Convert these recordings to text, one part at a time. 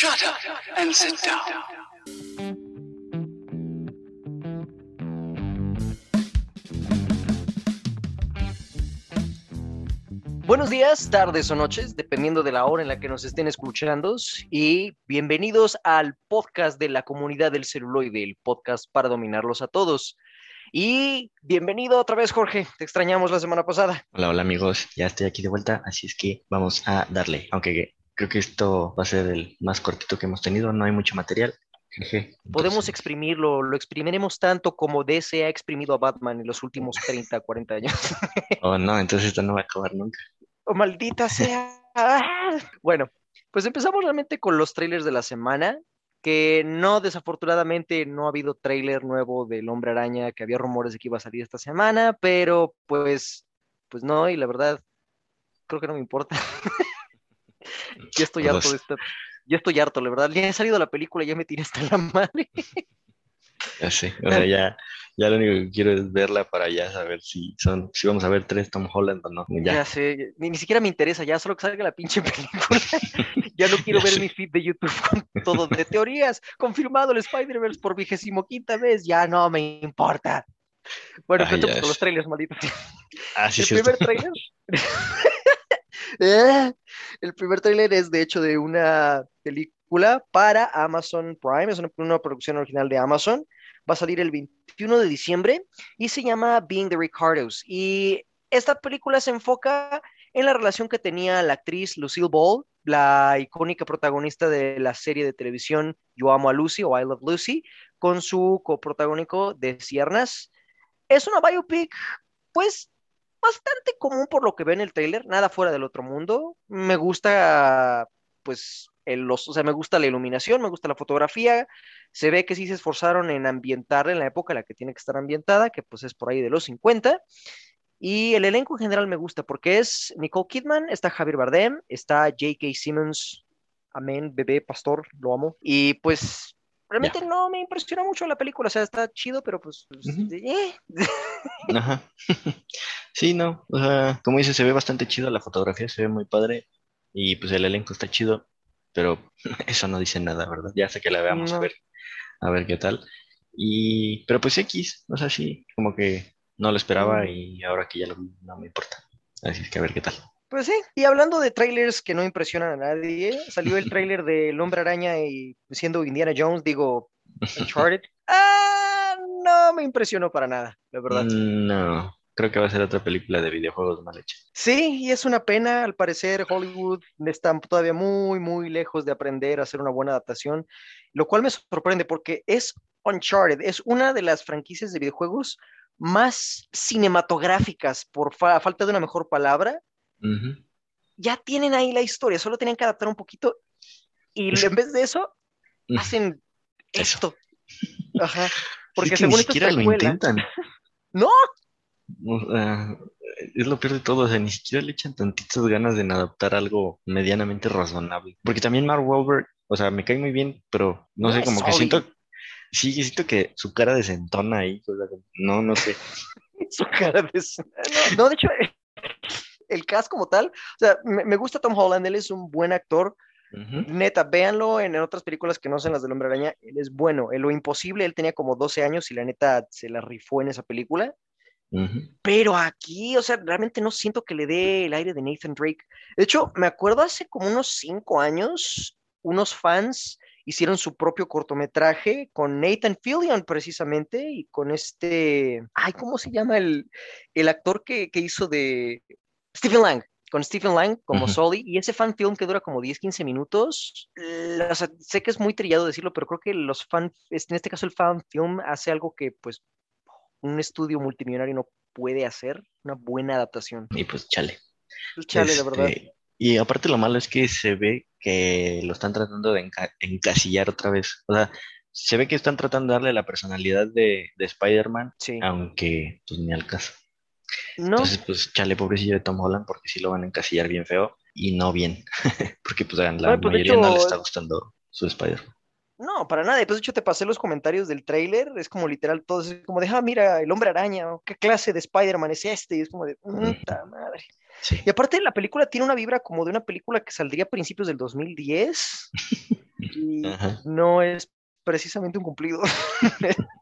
Shut up and sit down. Buenos días, tardes o noches, dependiendo de la hora en la que nos estén escuchando. Y bienvenidos al podcast de la comunidad del celuloide, el podcast para dominarlos a todos. Y bienvenido otra vez, Jorge. Te extrañamos la semana pasada. Hola, hola amigos, ya estoy aquí de vuelta, así es que vamos a darle, aunque creo que esto va a ser el más cortito que hemos tenido, no hay mucho material. jeje. Podemos exprimirlo, lo exprimiremos tanto como DC ha exprimido a Batman en los últimos 30, 40 años. Oh, no, entonces esto no va a acabar nunca. ¡Oh, maldita sea! Bueno, pues empezamos realmente con los trailers de la semana, que no, desafortunadamente, no ha habido trailer nuevo del Hombre Araña, que había rumores de que iba a salir esta semana, pero pues, pues no, y la verdad, creo que no me importa. ya estoy harto de esta, ya estoy harto, la verdad, ya he salido la película, ya me tiré hasta la madre. Ya sé, o sea, ya, ya lo único que quiero es verla para ya saber si son, si vamos a ver tres Tom Holland o no. Ya, Ya, sé, ni, ni siquiera me interesa, ya solo que salga la pinche película. ya no quiero Ya ver sé. mi feed de YouTube con todo de teorías. Confirmado el Spider-Verse por vigésimo quinta vez, ya no me importa. Bueno, empecemos con los trailers, malditos. ah, sí, el cierto. primer trailer. Eh, el primer trailer es de hecho de una película para Amazon Prime, es una, una producción original de Amazon. Va a salir el 21 de diciembre y se llama Being the Ricardos. Y esta película se enfoca en la relación que tenía la actriz Lucille Ball, la icónica protagonista de la serie de televisión Yo Amo a Lucy o I Love Lucy, con su coprotagónico de Ciernas. Es una biopic, pues, bastante común por lo que ve en el trailer, nada fuera del otro mundo. Me gusta, pues, el- los, o sea, me gusta la iluminación, me gusta la fotografía. Se ve que sí se esforzaron en ambientarla en la época en la que tiene que estar ambientada, que pues es por ahí de los 50. Y el elenco en general me gusta porque es Nicole Kidman, está Javier Bardem, está J.K. Simmons, amén, bebé, pastor, lo amo. Y pues realmente no me impresiona mucho la película, o sea, está chido, pero pues, pues, Ujú. eh. Ajá. Sí, no, o sea, como dices, se ve bastante chido la fotografía, se ve muy padre y pues el elenco está chido, pero eso no dice nada, ¿verdad? Ya sé que la veamos a ver, a ver qué tal. Y, pero pues X, o sea, sí, como que no lo esperaba Mm. y ahora que ya lo vi, no me importa. Así es que a ver qué tal. Pues sí, y hablando de trailers que no impresionan a nadie, salió el trailer del Hombre Araña y siendo Indiana Jones, digo, Uncharted. Ah, no me impresionó para nada, la verdad. Mm, No, creo que va a ser otra película de videojuegos mal hecha. Sí, y es una pena, al parecer Hollywood está todavía muy, muy lejos de aprender a hacer una buena adaptación, lo cual me sorprende porque es Uncharted, es una de las franquicias de videojuegos más cinematográficas, por fa- falta de una mejor palabra, Ujú. ya tienen ahí la historia, solo tenían que adaptar un poquito y en vez de eso hacen Eso. esto. Ajá. Porque Es que según ni siquiera lo intentan. No. O sea, es lo peor de todo, o sea, ni siquiera le echan tantitas ganas de adaptar algo medianamente razonable. Porque también Mark Wahlberg, o sea, me cae muy bien, pero no sé, como que siento, sí, siento que su cara desentona ahí, o sea, no, no sé. Su cara de... No, no, de hecho, el cast como tal, o sea, me, me gusta Tom Holland, él es un buen actor. Neta, véanlo en, en otras películas que no sean las del Hombre Araña, él es bueno. En Lo Imposible, él tenía como 12 años y la neta se la rifó en esa película. Pero aquí, o sea, realmente no siento que le dé el aire de Nathan Drake. De hecho, me acuerdo hace como unos cinco años, unos fans hicieron su propio cortometraje con Nathan Fillion precisamente y con este, ay, ¿cómo se llama el, el actor que, que hizo de Stephen Lang? Con Stephen Lang como Ujú. Sully, y ese fan film que dura como 10, 15 minutos. o sea, sé que es muy trillado decirlo, pero creo que los fan, en este caso el fan film hace algo que pues un estudio multimillonario no puede hacer, una buena adaptación. Y pues chale. Chale, la verdad. Este, y aparte lo malo es que se ve que lo están tratando de enca- encasillar otra vez. O sea, se ve que están tratando de darle la personalidad de, de Spider-Man, Sí. aunque pues ni al caso. No, Entonces, pues chale, pobrecillo de Tom Holland, porque sí lo van a encasillar bien feo y no bien. porque pues la Bueno, pues, mayoría no le está gustando su Spider. No, para nada. Después, de hecho, te pasé los comentarios del tráiler. Es como literal todo. Es como de, ah, mira, el hombre araña. ¿o ¿Qué clase de Spider-Man es este? Y es como de, puta madre. Sí. Y aparte, la película tiene una vibra como de una película que saldría a principios del 2010. y Ajá. no es precisamente un cumplido.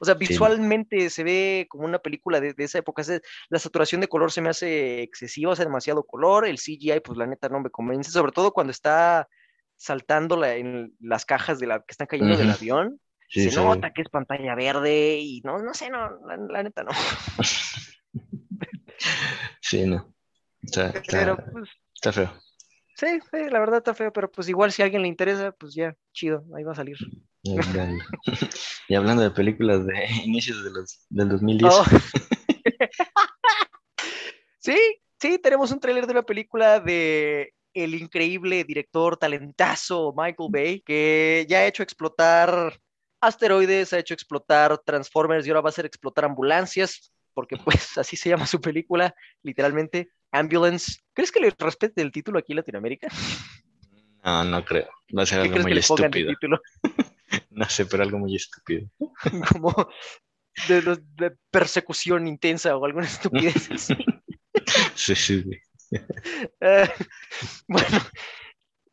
O sea, visualmente se ve como una película de, de esa época. Se- La saturación de color se me hace excesiva, hace demasiado color. El CGI, pues la neta no me convence, sobre todo cuando está saltando la- en las cajas de la, que están cayendo del avión. Sí, se sí. nota que es pantalla verde y no, no sé, no, la, la neta no. Sí, no. Está, está, Pero pues está feo. sí, sí, la verdad está feo, pero pues igual si a alguien le interesa, pues ya, chido, ahí va a salir. Y hablando de películas de inicios de los, del 2010, Oh. Sí, sí, tenemos un tráiler de una película de el increíble director talentazo Michael Bay, que ya ha hecho explotar asteroides, ha hecho explotar Transformers y ahora va a hacer explotar ambulancias, porque pues así se llama su película, literalmente, Ambulance. ¿Crees que le respete el título aquí en Latinoamérica? no, no creo. Va a ser ¿Qué algo muy estúpido. No sé, pero algo muy estúpido. Como de, de persecución intensa o alguna estupidez así. Sí, sí, güey. Eh, bueno,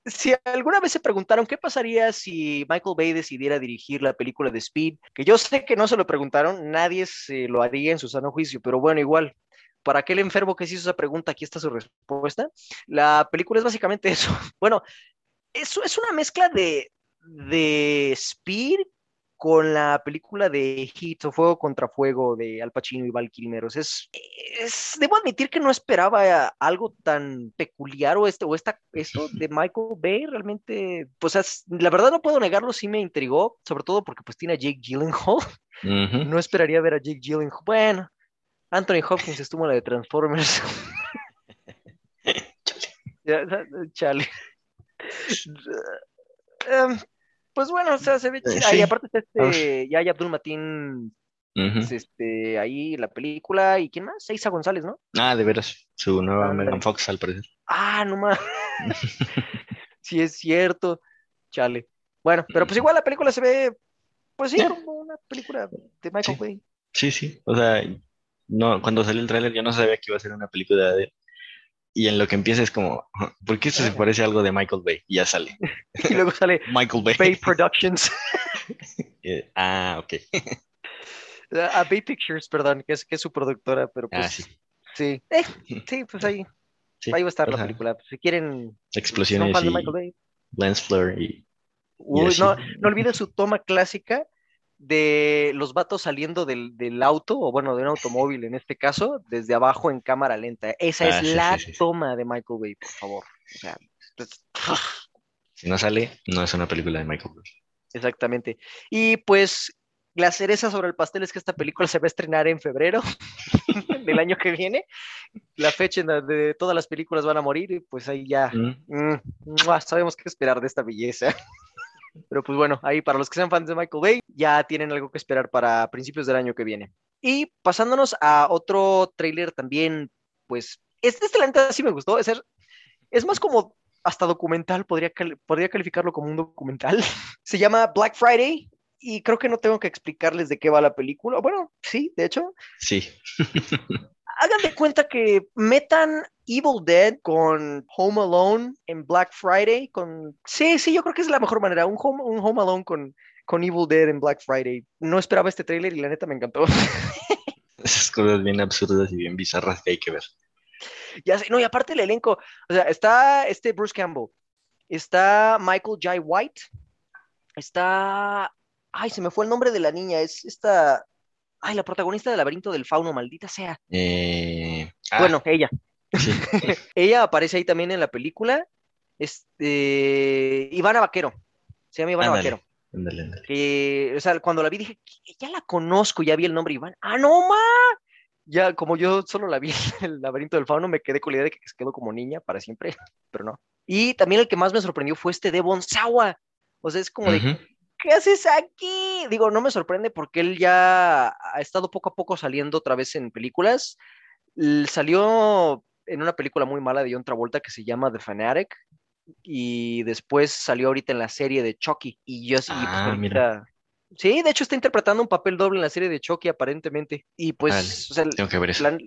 si alguna vez se preguntaron qué pasaría si Michael Bay decidiera dirigir la película de Speed, que yo sé que no se lo preguntaron, nadie se lo haría en su sano juicio, pero bueno, igual, para aquel enfermo que se hizo esa pregunta, aquí está su respuesta. La película es básicamente eso. Bueno, eso es una mezcla de, de Speed con la película de Heat o Fuego contra Fuego de Al Pacino y Val Kilmer. O sea, es, es- debo admitir que no esperaba algo tan peculiar o, este, o esta, esto de Michael Bay. Realmente, pues es- la verdad no puedo negarlo, sí me intrigó, sobre todo porque pues tiene a Jake Gyllenhaal. No esperaría ver a Jake Gyllenhaal. Bueno, Anthony Hopkins estuvo en la de Transformers. Ya, Chale. Em, pues bueno, o sea, se ve Eh, chida. Y aparte está este Yaya Abdul Mateen Ujú. este, ahí la película. ¿Y quién más? Isa González, ¿no? Ah, de veras. Su nueva. Megan Fox, al parecer. Ah, no más. Sí es cierto. Chale. Bueno, pero pues igual la película se ve, pues sí, Ya. como una película de Michael Sí. Bay. Sí, sí. O sea, no, cuando salió el tráiler yo no sabía que iba a ser una película de. Y en lo que empieza es como, ¿por qué esto se parece a algo de Michael Bay? Y ya sale. Y luego sale Michael Bay. Bay Productions. Eh, ah, ok. a Bay Pictures, perdón, que es, que es su productora, pero pues Ah, sí. sí. Eh, sí, pues ahí, Sí, ahí va a estar la película. Si quieren, son Explosiones fan de y Michael Bay. lens flare y, y Uy, no, no olviden su toma clásica de los vatos saliendo del, del auto, o bueno, de un automóvil en este caso, desde abajo en cámara lenta. Esa Ah, es sí, la sí, sí, sí. toma de Michael Bay, por favor. O sea, pues, Si no sale, no es una película de Michael Bay. exactamente. Y pues la cereza sobre el pastel es que esta película se va a estrenar en febrero del año que viene. La fecha en la de todas las películas van a morir, y pues ahí ya Mm, Mm, ¡mua! sabemos qué esperar de esta belleza. Pero pues bueno, ahí para los que sean fans de Michael Bay, ya tienen algo que esperar para principios del año que viene. Y pasándonos a otro tráiler también, pues, este, este la neta sí me gustó, es, es más como hasta documental, podría, cal- podría calificarlo como un documental. Se llama Black Friday y creo que no tengo que explicarles de qué va la película. Bueno, sí, de hecho, sí. hagan de cuenta que metan Evil Dead con Home Alone en Black Friday. Con... Sí, sí, yo creo que es la mejor manera. Un Home, un home Alone con, con Evil Dead en Black Friday. No esperaba este tráiler y la neta me encantó. Esas cosas bien absurdas y bien bizarras que hay que ver. ya sé, no, y aparte el elenco. O sea, está este Bruce Campbell. Está Michael J. White. Está. Ay, se me fue el nombre de la niña. Es esta. Ay, la protagonista del laberinto del fauno, maldita sea. Eh, ah, Bueno, ella. sí. Ella aparece ahí también en la película. Este, Ivana Vaquero. Se llama Ivana Ándale. Vaquero. Ándale, ándale. Que, o sea, cuando la vi dije, ya la conozco, ya vi el nombre Ivana. ¡Ah, no, ma! Ya, como yo solo la vi en el laberinto del fauno, me quedé con la idea de que se quedó como niña para siempre, pero no. Y también el que más me sorprendió fue este Devon Sawa. O sea, es como de. ¿Qué haces aquí? Digo, no me sorprende porque él ya ha estado poco a poco saliendo otra vez en películas. Salió en una película muy mala de John Travolta que se llama The Fanatic y después salió ahorita en la serie de Chucky y yo sí, pues, Ah, mira. Sí, de hecho está interpretando un papel doble en la serie de Chucky aparentemente y pues, Vale, o sea, Tengo que ver eso. la-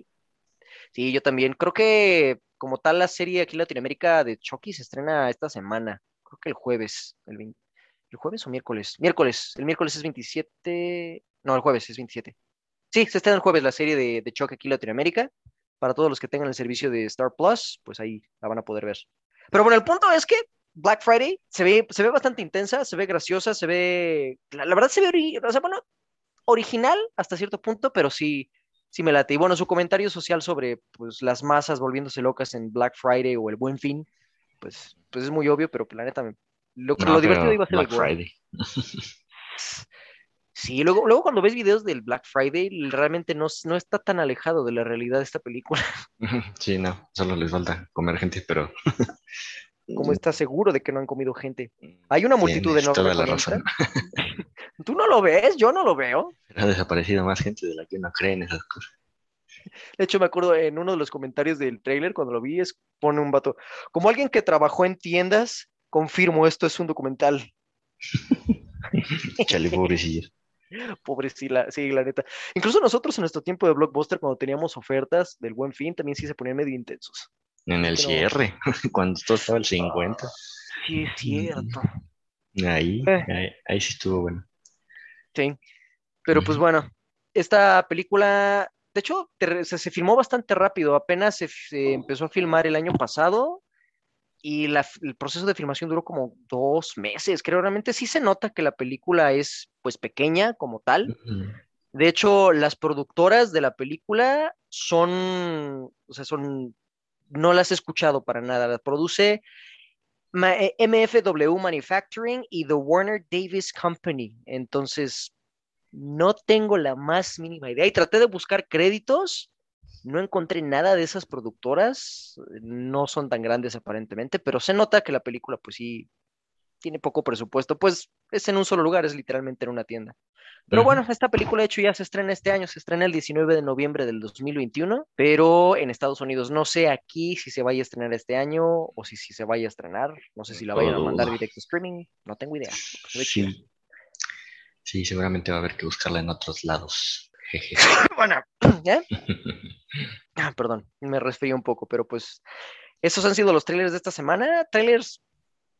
Sí, yo también. Creo que como tal la serie aquí en Latinoamérica de Chucky se estrena esta semana. Creo que el jueves, el 20. ¿El jueves o miércoles? Miércoles. El miércoles es 27. No, el jueves es 27. Sí, se estrena el jueves la serie de, de aquí en Latinoamérica. Para todos los que tengan el servicio de Star Plus, pues ahí la van a poder ver. Pero bueno, el punto es que Black Friday se ve, se ve bastante intensa, se ve graciosa, se ve. La, verdad se ve. O sea, bueno, original hasta cierto punto, pero sí, sí me late. Y bueno, su comentario social sobre pues, las masas volviéndose locas en Black Friday o el Buen Fin, pues, pues es muy obvio, pero la neta, me- lo, No, lo divertido iba a ser el Black. Friday. Sí, luego, luego cuando ves videos del Black Friday, realmente no, no está tan alejado de la realidad de esta película. Sí, no, solo les falta comer gente, pero Como está seguro de que no han comido gente. Hay una multitud Tienes enorme toda la razón. ¿Tú no lo ves? Yo no lo veo. Ha desaparecido más gente de la que uno cree en esas cosas. De hecho, me acuerdo en uno de los comentarios del trailer, cuando lo vi, es, pone un vato. Como alguien que trabajó en tiendas, confirmo, esto es un documental. Chale, pobrecillos. Pobre, sí, la, neta. Incluso nosotros en nuestro tiempo de Blockbuster, cuando teníamos ofertas del Buen Fin, también sí se ponían medio intensos. En el Pero- cierre, cuando todo estaba al 50. Sí, es cierto. Ahí, Eh. ahí, ahí sí estuvo bueno. Sí. Pero pues bueno, esta película, de hecho, te- se, se filmó bastante rápido. Apenas se, se empezó a filmar el año pasado y la- el proceso de filmación duró como dos meses. Creo realmente sí se nota que la película es pues pequeña como tal. De hecho, las productoras de la película son, o sea, son, no las he escuchado para nada. Las produce Ma- eh, MFW Manufacturing y The Warner Davis Company. Entonces, no tengo la más mínima idea. Y traté de buscar créditos. No encontré nada de esas productoras. No son tan grandes aparentemente, pero se nota que la película, pues sí, tiene poco presupuesto. Pues es en un solo lugar, es literalmente en una tienda. Pero bueno, esta película de hecho ya se estrena este año, se estrena el 19 de noviembre del 2021, pero en Estados Unidos no sé aquí si se vaya a estrenar este año o si, si se vaya a estrenar, no sé si la vayan a mandar Oh. directo a streaming, no tengo idea. Sí. Sí, seguramente va a haber que buscarla en otros lados. Bueno, ¿ya? Ah, perdón, me resfrié un poco, pero pues esos han sido los trailers de esta semana, trailers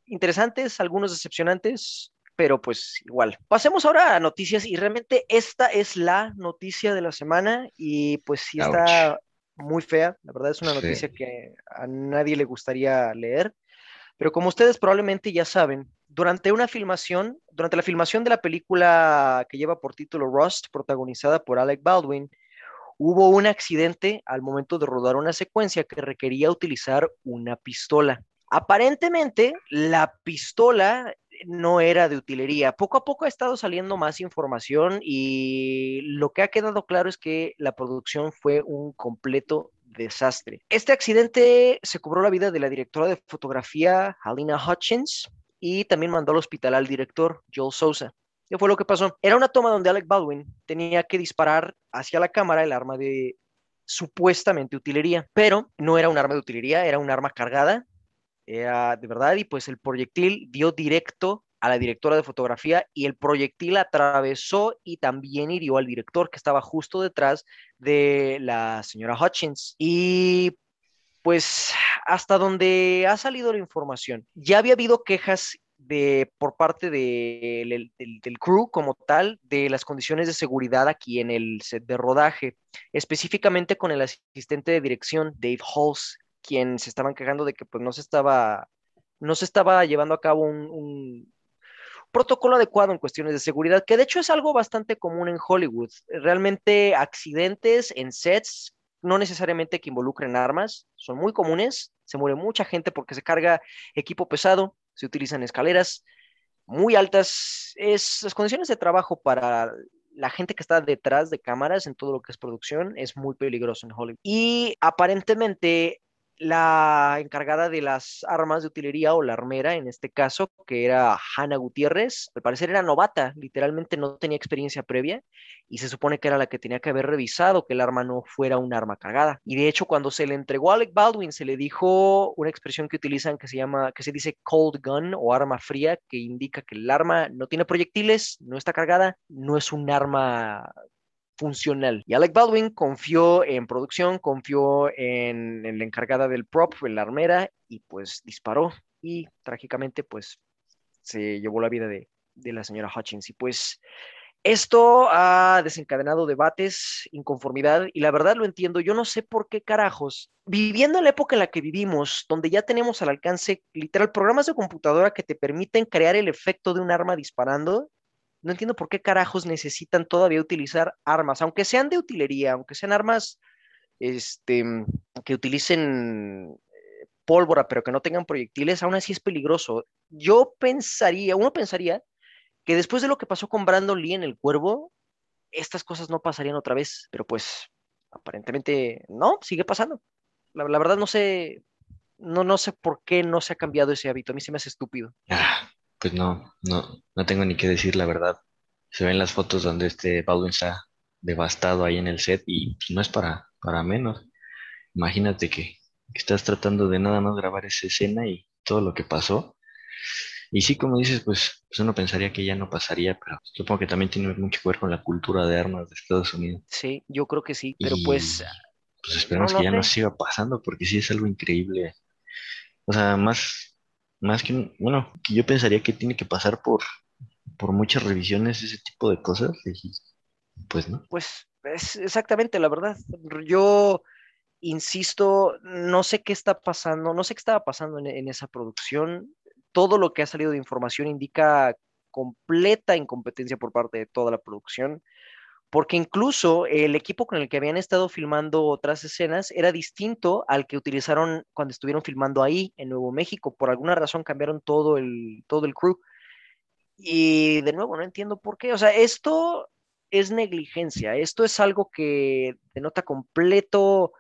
interesantes, algunos decepcionantes, pero pues igual. Pasemos ahora a noticias y realmente esta es la noticia de la semana y pues sí está muy fea, la verdad es una Sí. noticia que a nadie le gustaría leer, pero como ustedes probablemente ya saben, durante una filmación, durante la filmación de la película que lleva por título Rust, protagonizada por Alec Baldwin, hubo un accidente al momento de rodar una secuencia que requería utilizar una pistola. Aparentemente, la pistola no era de utilería. Poco a poco ha estado saliendo más información y lo que ha quedado claro es que la producción fue un completo desastre. Este accidente se cobró la vida de la directora de fotografía, Halina Hutchins, y también mandó al hospital al director, Joel Sousa. ¿Qué fue lo que pasó? Era una toma donde Alec Baldwin tenía que disparar hacia la cámara el arma de supuestamente utilería, pero no era un arma de utilería, era un arma cargada, era de verdad, y pues el proyectil dio directo a la directora de fotografía y el proyectil atravesó y también hirió al director que estaba justo detrás de la señora Hutchins. Y pues hasta donde ha salido la información, ya había habido quejas de, por parte de- del, del- del crew como tal de las condiciones de seguridad aquí en el set de rodaje, específicamente con el asistente de dirección, Dave Halls, quien se estaban quejando de que pues no se estaba, no se estaba llevando a cabo un, un protocolo adecuado en cuestiones de seguridad, que de hecho es algo bastante común en Hollywood. Realmente accidentes en sets, no necesariamente que involucren armas, son muy comunes, se muere mucha gente porque se carga equipo pesado, se utilizan escaleras muy altas, es las condiciones de trabajo para la gente que está detrás de cámaras en todo lo que es producción es muy peligroso en Hollywood. Y aparentemente la encargada de las armas de utilería o la armera en este caso, que era Hannah Gutiérrez, al parecer era novata, literalmente no tenía experiencia previa y se supone que era la que tenía que haber revisado que el arma no fuera un arma cargada. Y de hecho cuando se le entregó a Alec Baldwin se le dijo una expresión que utilizan que se llama, que se dice cold gun o arma fría, que indica que el arma no tiene proyectiles, no está cargada, no es un arma Y Alec Baldwin confió en producción, confió en, en la encargada del prop, en la armera, y pues disparó y trágicamente pues se llevó la vida de, de la señora Hutchins. Y pues esto ha desencadenado debates, inconformidad, y la verdad lo entiendo. Yo no sé por qué carajos, viviendo en la época en la que vivimos, donde ya tenemos al alcance literal programas de computadora que te permiten crear el efecto de un arma disparando, no entiendo por qué carajos necesitan todavía utilizar armas, aunque sean de utilería, aunque sean armas este, que utilicen eh, pólvora, pero que no tengan proyectiles, aún así es peligroso. Yo pensaría, uno pensaría que después de lo que pasó con Brandon Lee en El Cuervo, estas cosas no pasarían otra vez, pero pues aparentemente no, sigue pasando. La, verdad no sé, no, no sé por qué no se ha cambiado ese hábito, a mí se me hace estúpido. Ah, pues no, no, no tengo ni que decir la verdad. Se ven las fotos donde este Baldwin está devastado ahí en el set y pues, no es para, para menos. Imagínate que, que estás tratando de nada más grabar esa escena y todo lo que pasó. Y sí, como dices, pues, pues uno pensaría que ya no pasaría, pero supongo que también tiene mucho que ver con la cultura de armas de Estados Unidos. Sí, yo creo que sí, pero Y, pues Pues esperemos no que ya no siga pasando, porque sí es algo increíble. O sea, más, más que, bueno, que yo pensaría que tiene que pasar por, por muchas revisiones ese tipo de cosas, pues no. Pues es exactamente la verdad. Yo insisto, no sé qué está pasando, no sé qué estaba pasando en, en esa producción. Todo lo que ha salido de información indica completa incompetencia por parte de toda la producción, porque incluso el equipo con el que habían estado filmando otras escenas era distinto al que utilizaron cuando estuvieron filmando ahí en Nuevo México. Por alguna razón cambiaron todo el, todo el crew. Y de nuevo, no entiendo por qué. O sea, esto es negligencia. Esto es algo que denota completo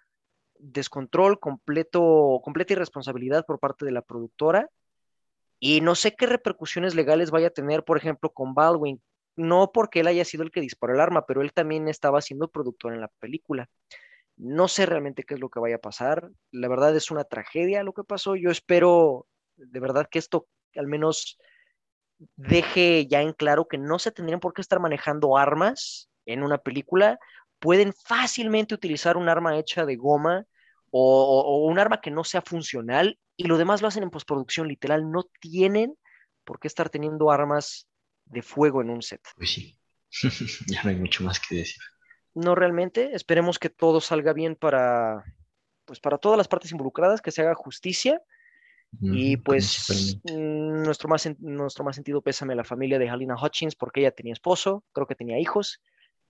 descontrol, completo, completa irresponsabilidad por parte de la productora. Y no sé qué repercusiones legales vaya a tener, por ejemplo, con Baldwin. No porque él haya sido el que disparó el arma, pero él también estaba siendo productor en la película. No sé realmente qué es lo que vaya a pasar. La verdad es una tragedia lo que pasó. Yo espero de verdad que esto al menos deje ya en claro que no se tendrían por qué estar manejando armas en una película. Pueden fácilmente utilizar un arma hecha de goma o, o- un arma que no sea funcional y lo demás lo hacen en postproducción literal. No tienen por qué estar teniendo armas de fuego en un set. Pues sí, ya no hay mucho más que decir. No realmente. Esperemos que todo salga bien para, pues para todas las partes involucradas, que se haga justicia. Y pues nuestro más, nuestro más sentido pésame a la familia de Halina Hutchins porque ella tenía esposo, creo que tenía hijos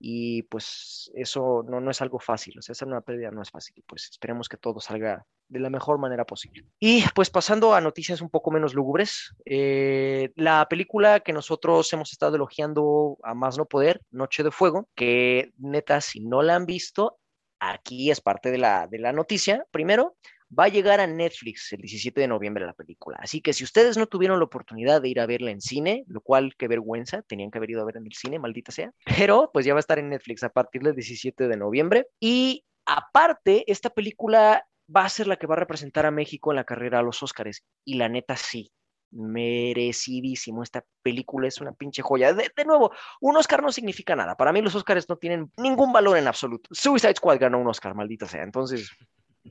y pues eso no, no es algo fácil, o sea, hacer una pérdida no es fácil pues esperemos que todo salga de la mejor manera posible. Y pues pasando a noticias un poco menos lúgubres, eh, la película que nosotros hemos estado elogiando a más no poder, Noche de Fuego, que neta si no la han visto, aquí es parte de la, de la noticia. Primero, va a llegar a Netflix el 17 de noviembre la película. Así que si ustedes no tuvieron la oportunidad de ir a verla en cine, lo cual qué vergüenza, tenían que haber ido a ver en el cine, maldita sea, pero pues ya va a estar en Netflix a partir del 17 de noviembre. Y aparte, esta película va a ser la que va a representar a México en la carrera a los Óscares. Y la neta sí, merecidísimo. Esta película es una pinche joya. De, de nuevo, un Oscar no significa nada. Para mí los Oscars no tienen ningún valor en absoluto. Suicide Squad ganó un Oscar, maldita sea. Entonces,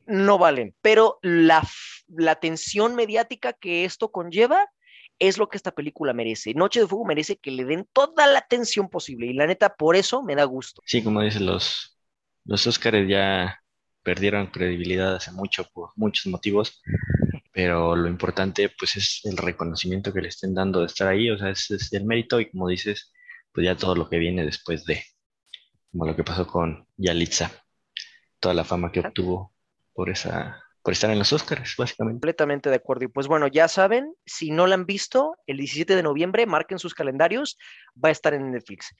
no valen. Pero la, la tensión mediática que esto conlleva es lo que esta película merece. Noche de Fuego merece que le den toda la atención posible. Y la neta, por eso me da gusto. Sí, como dicen los, los Óscares ya perdieron credibilidad hace mucho por muchos motivos, pero lo importante pues es el reconocimiento que le estén dando de estar ahí, o sea, es, es el mérito y como dices, pues ya todo lo que viene después de, como lo que pasó con Yalitza, toda la fama que obtuvo por esa, por estar en los Óscares, básicamente. Completamente de acuerdo. Y pues bueno, ya saben, si no la han visto, el 17 de noviembre, marquen sus calendarios, va a estar en Netflix.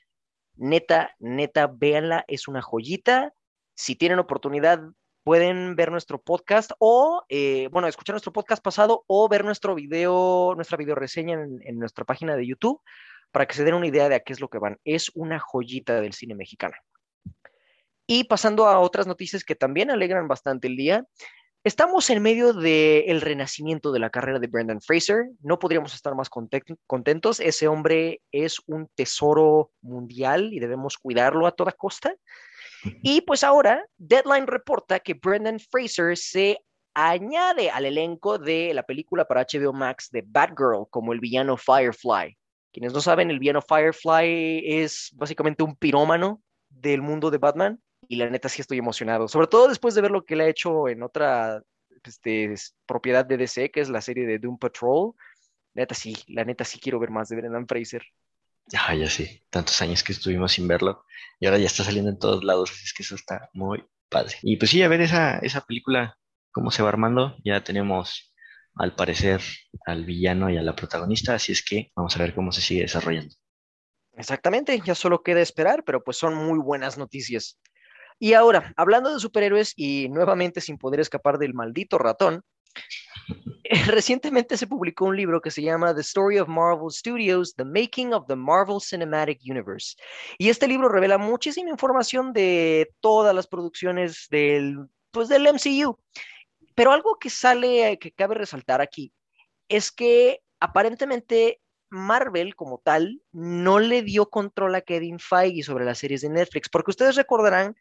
Neta, neta, véanla, es una joyita. Si tienen oportunidad, pueden ver nuestro podcast o, eh, bueno, escuchar nuestro podcast pasado o ver nuestro video, nuestra video reseña en, en nuestra página de YouTube para que se den una idea de a qué es lo que van. Es una joyita del cine mexicano. Y pasando a otras noticias que también alegran bastante el día, Estamos en medio del renacimiento de la carrera de Brendan Fraser. No podríamos estar más contentos. Ese hombre es un tesoro mundial y debemos cuidarlo a toda costa. Y pues ahora, Deadline reporta que Brendan Fraser se añade al elenco de la película para HBO Max de Batgirl como el villano Firefly. Quienes no saben, el villano Firefly es básicamente un pirómano del mundo de Batman y la neta sí estoy emocionado, sobre todo después de ver lo que le ha hecho en otra este, propiedad de DC, que es la serie de Doom Patrol. La neta sí, la neta sí quiero ver más de Brendan Fraser. Ah, ya sí, tantos años que estuvimos sin verlo y ahora ya está saliendo en todos lados, así es que eso está muy padre. Y pues sí, a ver esa, esa película, cómo se va armando, ya tenemos al parecer al villano y a la protagonista, así es que vamos a ver cómo se sigue desarrollando. Exactamente, ya solo queda esperar, pero pues son muy buenas noticias. Y ahora, hablando de superhéroes y nuevamente sin poder escapar del maldito ratón, recientemente se publicó un libro que se llama The Story of Marvel Studios, The Making of the Marvel Cinematic Universe. Y este libro revela muchísima información de todas las producciones del, pues, del MCU. Pero algo que sale, que cabe resaltar aquí, es que aparentemente Marvel como tal no le dio control a Kevin Feige sobre las series de Netflix, porque ustedes recordarán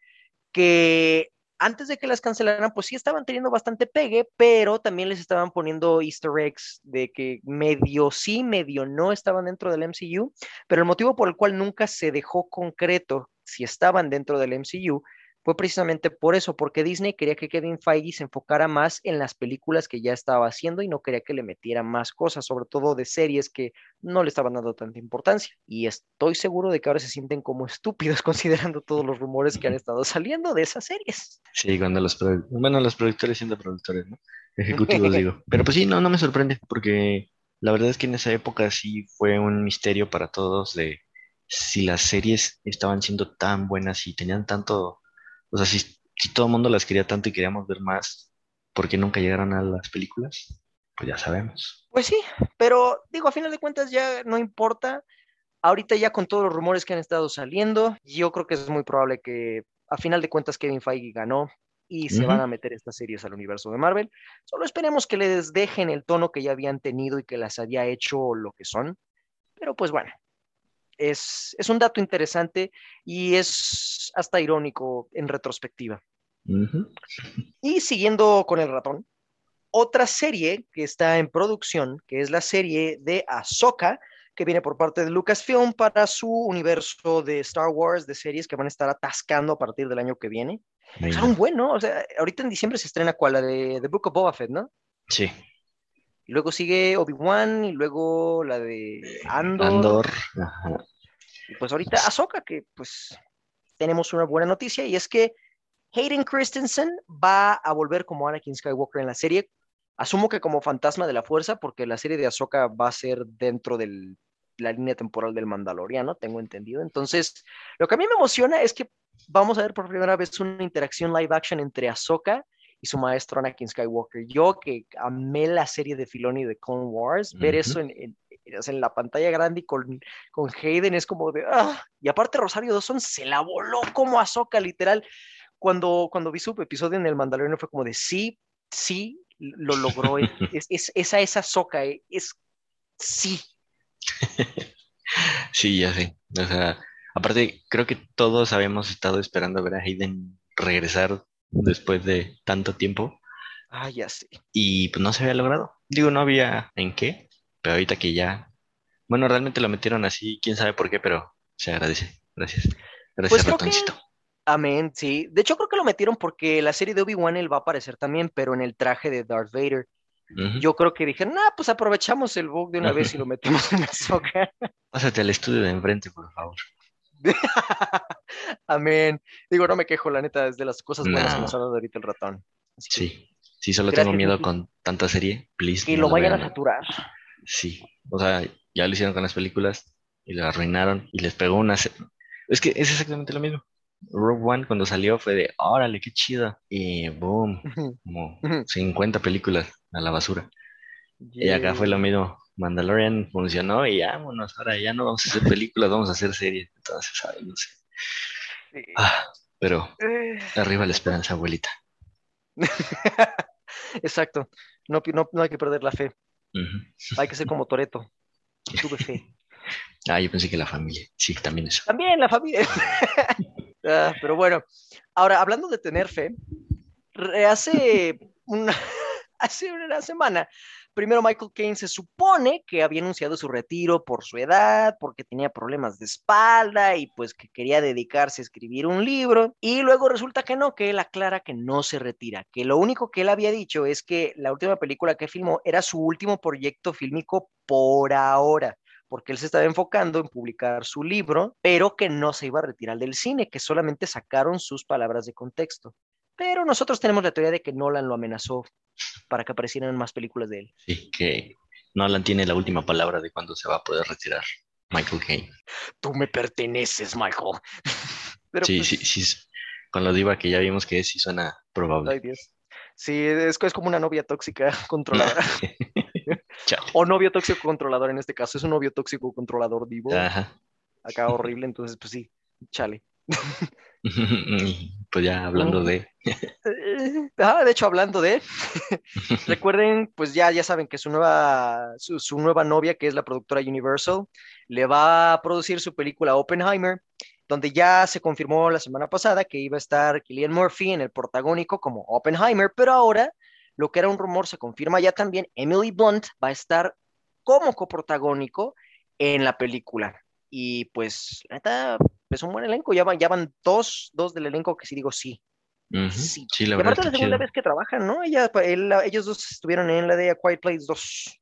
que antes de que las cancelaran, pues sí estaban teniendo bastante pegue, pero también les estaban poniendo easter eggs de que medio sí, medio no estaban dentro del MCU, pero el motivo por el cual nunca se dejó concreto si estaban dentro del MCU fue precisamente por eso, porque Disney quería que Kevin Feige se enfocara más en las películas que ya estaba haciendo y no quería que le metiera más cosas, sobre todo de series que no le estaban dando tanta importancia. Y estoy seguro de que ahora se sienten como estúpidos considerando todos los rumores que han estado saliendo de esas series. Sí, cuando los, bueno, los productores siendo productores, ¿no? Ejecutivos digo. Pero pues sí, no, no me sorprende, porque la verdad es que en esa época sí fue un misterio para todos de si las series estaban siendo tan buenas y tenían tanto o sea, si, todo el mundo las quería tanto y queríamos ver más, ¿por qué nunca llegaron a las películas? Pues ya sabemos. Pues sí, pero digo, a final de cuentas ya no importa. Ahorita ya con todos los rumores que han estado saliendo, yo creo que es muy probable que a final de cuentas Kevin Feige ganó y se van a meter estas series al universo de Marvel. Solo esperemos que les dejen el tono que ya habían tenido y que las había hecho lo que son. Pero pues bueno, es, un dato interesante y es hasta irónico en retrospectiva. Y siguiendo con el ratón, otra serie que está en producción, que es la serie de Ahsoka, que viene por parte de Lucasfilm para su universo de Star Wars, de series que van a estar atascando a partir del año que viene. Son buenos, o sea, ahorita en diciembre se estrena cuál, la de The Book of Boba Fett, ¿no? Sí. Y luego sigue Obi-Wan y luego la de Andor. Andor. Y pues ahorita Ahsoka, que pues tenemos una buena noticia y es que Hayden Christensen va a volver como Anakin Skywalker en la serie. Asumo que como fantasma de la fuerza, porque la serie de Ahsoka va a ser dentro de la línea temporal del Mandaloriano, tengo entendido. Entonces, lo que a mí me emociona es que vamos a ver por primera vez una interacción live action entre Ahsoka y su maestro Anakin Skywalker. Yo que amé la serie de Filoni de Clone Wars, ver eso en, en, la pantalla grande y con, con Hayden es como de, ah, y aparte Rosario Dawson se la voló como Azoka, literal. Cuando, cuando vi su episodio en el Mandaloriano fue como de, sí, sí, lo logró, es, es, esa es Azoka, eh, es, sí. sí, ya sé, o sea, aparte creo que todos habíamos estado esperando ver a Hayden regresar después de tanto tiempo. Ah, ya sé. Y pues no se había logrado. Digo, no había en qué, pero ahorita que ya, bueno, realmente lo metieron así, quién sabe por qué, pero se agradece. Gracias. Gracias, pues ratoncito. Amén, sí. De hecho, creo que lo metieron porque la serie de Obi-Wan él va a aparecer también, pero en el traje de Darth Vader. Yo creo que dijeron, nah, pues aprovechamos el bug de una vez y lo metemos en la soca. Pásate al estudio de enfrente, por favor. Amén. Digo, no me quejo, la neta, es de las cosas buenas que nos ha dado ahorita el ratón. sí, sí, solo tengo miedo con tanta serie, please. Que lo vayan a saturar. Sí, o sea, ya lo hicieron con las películas y lo arruinaron y les pegó una... Es que es exactamente lo mismo. Rogue One cuando salió fue de, órale, qué chido. Y boom, como 50 películas a la basura. Y acá fue lo mismo. Mandalorian funcionó y vámonos, ahora ya no vamos a hacer películas, vamos a hacer series. Entonces, ¿sabes? No sé. Ah, pero eh. arriba la esperanza, abuelita. Exacto. No, no, no hay que perder la fe. Hay que ser como Toreto. Tuve fe. Ah, yo pensé que la familia. Sí, también eso. También la familia. Ah, pero bueno, ahora hablando de tener fe, hace una, hace una semana Primero Michael Caine se supone que había anunciado su retiro por su edad, porque tenía problemas de espalda y pues que quería dedicarse a escribir un libro. Y luego resulta que no, que él aclara que no se retira, que lo único que él había dicho es que la última película que filmó era su último proyecto fílmico por ahora porque él se estaba enfocando en publicar su libro, pero que no se iba a retirar del cine, que solamente sacaron sus palabras de contexto. Pero nosotros tenemos la teoría de que Nolan lo amenazó para que aparecieran más películas de él. Sí, que Nolan tiene la última palabra de cuándo se va a poder retirar. Michael Caine. Tú me perteneces, Michael. Pero, sí, pues, sí, sí. Con lo diva que ya vimos que es, sí suena probable. Ay, Dios. Sí, es, es como una novia tóxica controladora. o novio tóxico controlador en este caso. Es un novio tóxico controlador vivo. Ajá. Acá horrible, entonces, pues sí, chale. pues ya hablando de. Ah, de hecho, hablando de. Recuerden, pues ya, ya saben que su nueva, su, nueva novia, que es la productora Universal, le va a producir su película Oppenheimer, donde ya se confirmó la semana pasada que iba a estar Killian Murphy en el protagónico como Oppenheimer, pero ahora lo que era un rumor se confirma ya también. Emily Blunt va a estar como coprotagónico en la película. Y pues, neta, es un buen elenco. Ya van, ya van dos, dos del elenco que sí digo sí. sí. sí. la verdad. es la segunda vez que trabajan, ¿no? Ella, ellos dos estuvieron en la de A Quiet Place 2.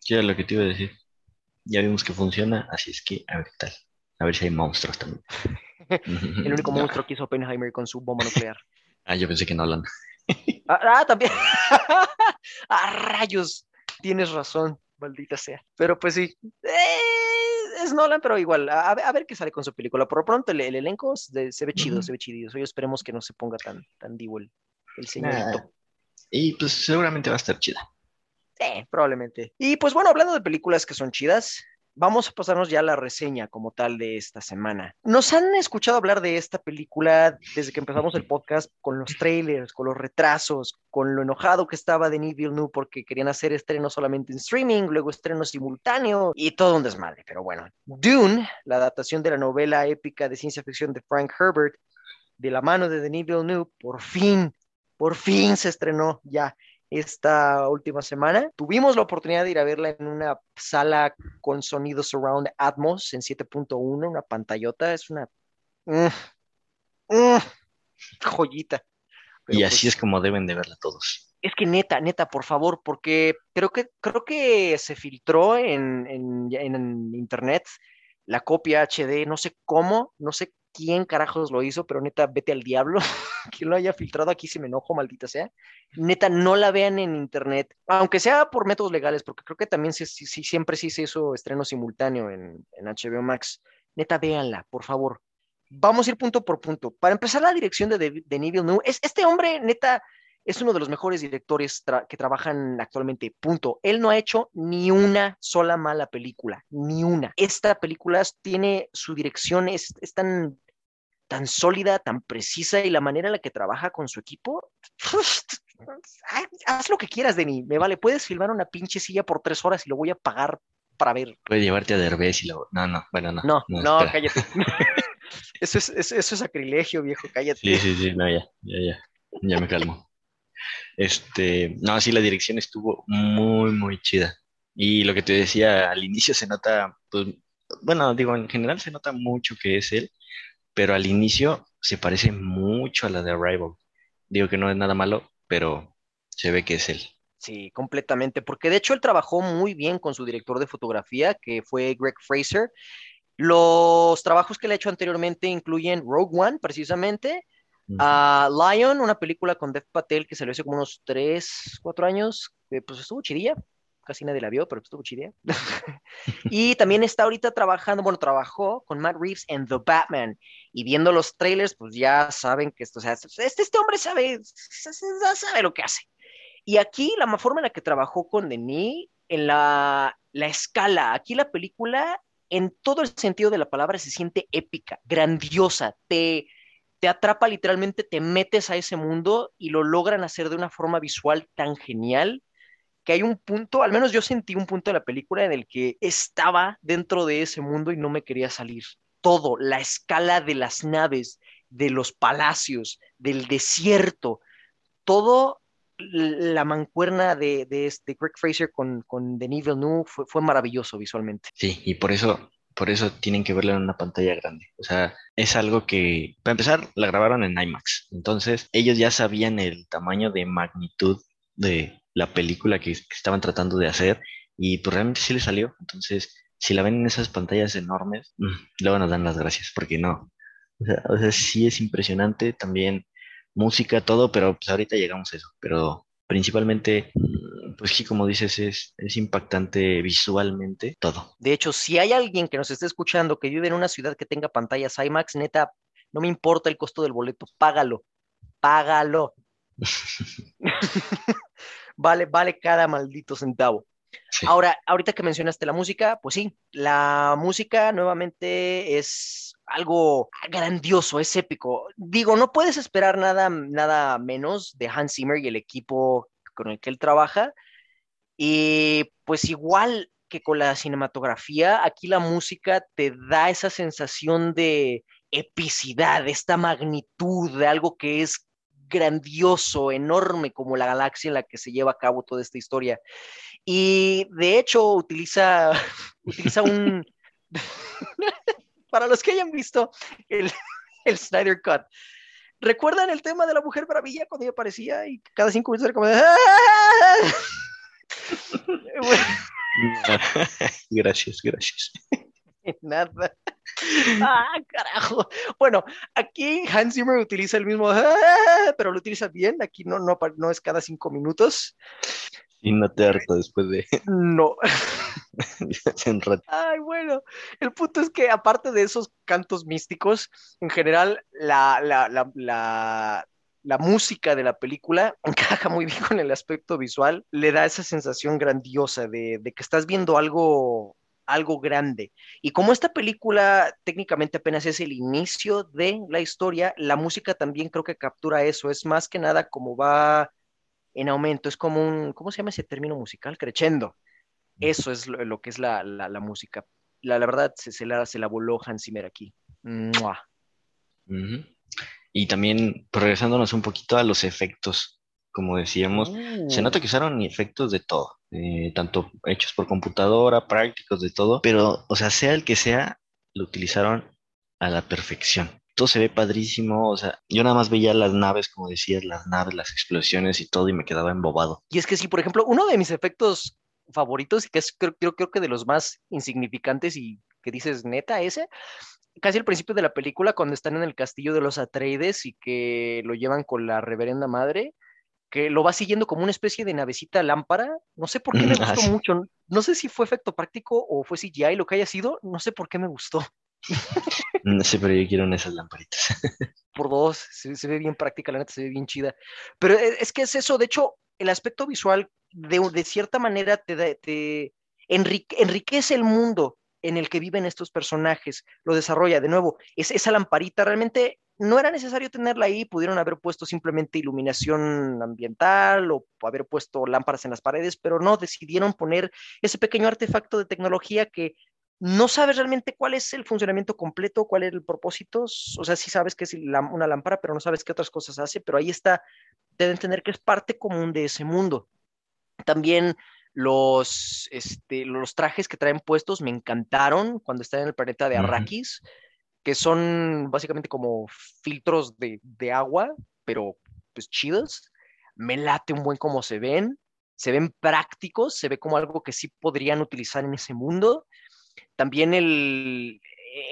Sí, lo que te iba a decir. Ya vimos que funciona, así es que a ver qué tal. A ver si hay monstruos también. El único monstruo que hizo Oppenheimer con su bomba nuclear. ah, yo pensé que no hablan. ah, ah, también. ah, rayos. Tienes razón, maldita sea. Pero pues sí. ¡Eh! Es Nolan, pero igual, a, ver qué sale con su película. Por lo pronto, el, elenco se ve chido, se ve chido. Hoy esperemos que no se ponga tan, tan divo el, señorito. y pues seguramente va a estar chida. Sí, probablemente. Y pues bueno, hablando de películas que son chidas, vamos a pasarnos ya a la reseña como tal de esta semana. Nos han escuchado hablar de esta película desde que empezamos el podcast con los trailers, con los retrasos, con lo enojado que estaba Denis Villeneuve porque querían hacer estreno solamente en streaming, luego estreno simultáneo y todo un desmadre. Pero bueno, Dune, la adaptación de la novela épica de ciencia ficción de Frank Herbert, de la mano de Denis Villeneuve, por fin, por fin se estrenó ya esta última semana. Tuvimos la oportunidad de ir a verla en una sala con sonido surround Atmos en 7.1, una pantallota, es una mm, mm, joyita. y así pues es como deben de verla todos. Es que neta, neta, por favor, porque creo que, creo que se filtró en, en, en internet la copia HD, no sé cómo, no sé quién carajos lo hizo, pero neta, vete al diablo. Quien lo haya filtrado aquí si me enojo, maldita sea. Neta, no la vean en internet, aunque sea por métodos legales, porque creo que también sí, siempre sí se hizo estreno simultáneo en, HBO Max. Neta, véanla, por favor. Vamos a ir punto por punto. Para empezar, la dirección de, de, de es este hombre, neta, es uno de los mejores directores que trabajan actualmente, punto. Él no ha hecho ni una sola mala película, ni una. Esta película tiene su dirección, es, es tan tan sólida, tan precisa y la manera en la que trabaja con su equipo, haz lo que quieras, Denny, me vale, puedes filmar una pinche silla por tres horas y lo voy a pagar para ver. Puede llevarte a Derbez y lo... No, no, bueno, no. No, no, cállate. eso, es, eso, es sacrilegio, viejo, cállate. Sí, sí, sí, no, ya, ya, ya, ya me calmo. Este, no, sí, la dirección estuvo muy, muy chida. Y lo que te decía, al inicio se nota, pues, bueno, digo, en general se nota mucho que es él, pero al inicio se parece mucho a la de Arrival. Digo que no es nada malo, pero se ve que es él. Sí, completamente, porque de hecho él trabajó muy bien con su director de fotografía, que fue Greg Fraser. Los trabajos que le ha hecho anteriormente incluyen Rogue One, precisamente, a Lion, una película con Dev Patel que salió hace como unos 3, 4 años, que pues estuvo chidilla, casi nadie la vio, pero estuvo chidilla. y también está ahorita trabajando, bueno, trabajó con Matt Reeves en The Batman. Y viendo los trailers, pues ya saben que esto, o sea, este, este hombre sabe, sabe lo que hace. Y aquí la forma en la que trabajó con Denis, en la, la escala, aquí la película, en todo el sentido de la palabra, se siente épica, grandiosa, te, te atrapa literalmente, te metes a ese mundo y lo logran hacer de una forma visual tan genial que hay un punto, al menos yo sentí un punto de la película en el que estaba dentro de ese mundo y no me quería salir. Todo, la escala de las naves, de los palacios, del desierto, todo la mancuerna de, de, este Greg Fraser con, con Denis Villeneuve fue, fue maravilloso visualmente. Sí, y por eso por eso tienen que verla en una pantalla grande. O sea, es algo que, para empezar, la grabaron en IMAX. Entonces, ellos ya sabían el tamaño de magnitud de la película que, estaban tratando de hacer y pues realmente sí les salió. Entonces, si la ven en esas pantallas enormes, mm, luego nos dan las gracias, porque no. O sea, o sea, sí es impresionante también música, todo, pero pues ahorita llegamos a eso. Pero principalmente, pues sí, como dices, es, es impactante visualmente todo. De hecho, si hay alguien que nos esté escuchando que vive en una ciudad que tenga pantallas IMAX, neta, no me importa el costo del boleto, págalo, págalo. vale, vale cada maldito centavo. Ahora, ahorita que mencionaste la música, pues sí, la música nuevamente es algo grandioso, es épico. Digo, no puedes esperar nada, nada menos de Hans Zimmer y el equipo con el que él trabaja. Y pues igual que con la cinematografía, aquí la música te da esa sensación de epicidad, esta magnitud de algo que es grandioso, enorme como la galaxia en la que se lleva a cabo toda esta historia. Y de hecho utiliza, utiliza un... Para los que hayan visto el, el Snyder Cut, ¿recuerdan el tema de la Mujer Maravilla cuando ella aparecía y cada cinco minutos era como gracias, gracias. Nada. Ah, carajo. Bueno, aquí Hans Zimmer utiliza el mismo, pero lo utiliza bien. Aquí no, no, no es cada cinco minutos. Y no te harto después de. No. Ay, bueno. El punto es que, aparte de esos cantos místicos, en general, la, la, la, la, la música de la película encaja muy bien con el aspecto visual. Le da esa sensación grandiosa de, de que estás viendo algo algo grande. Y como esta película técnicamente apenas es el inicio de la historia, la música también creo que captura eso. Es más que nada como va en aumento, es como un, ¿cómo se llama ese término musical? Crescendo. Eso es lo, que es la, música. La, la verdad, se, se, la, se la voló Hans Zimmer aquí. Y también, regresándonos un poquito a los efectos, como decíamos, se nota que usaron efectos de todo, eh, tanto hechos por computadora, prácticos, de todo, pero, o sea, sea el que sea, lo utilizaron a la perfección. Todo se ve padrísimo, o sea, yo nada más veía las naves, como decías, las naves, las explosiones y todo, y me quedaba embobado. Y es que sí, por ejemplo, uno de mis efectos favoritos y que es creo, creo, creo que de los más insignificantes y que dices neta ese, casi al principio de la película cuando están en el castillo de los Atreides y que lo llevan con la reverenda madre, que lo va siguiendo como una especie de navecita lámpara. No sé por qué me gustó mucho. No sé si fue efecto práctico o fue CGI, lo que haya sido. No sé por qué me gustó. No sé, pero yo quiero esas lamparitas. Por dos, se, ve bien práctica, la neta se ve bien chida. Pero e, es, que es eso, de hecho, el aspecto visual de, de cierta manera te, te enriquece el mundo en el que viven estos personajes, lo desarrolla de nuevo. Es, esa lamparita realmente no era necesario tenerla ahí, pudieron haber puesto simplemente iluminación ambiental o haber puesto lámparas en las paredes, pero no, decidieron poner ese pequeño artefacto de tecnología que no sabes realmente cuál es el funcionamiento completo, cuál es el propósito, o sea, sí sabes que es una lámpara, pero no sabes qué otras cosas hace, pero ahí está, deben tener que es parte común de ese mundo. También los, este, los trajes que traen puestos me encantaron cuando están en el planeta de Arrakis que son básicamente como filtros de, agua, pero pues chidos. Me late un buen cómo se ven, se ven prácticos, se ve como algo que sí podrían utilizar en ese mundo. También el,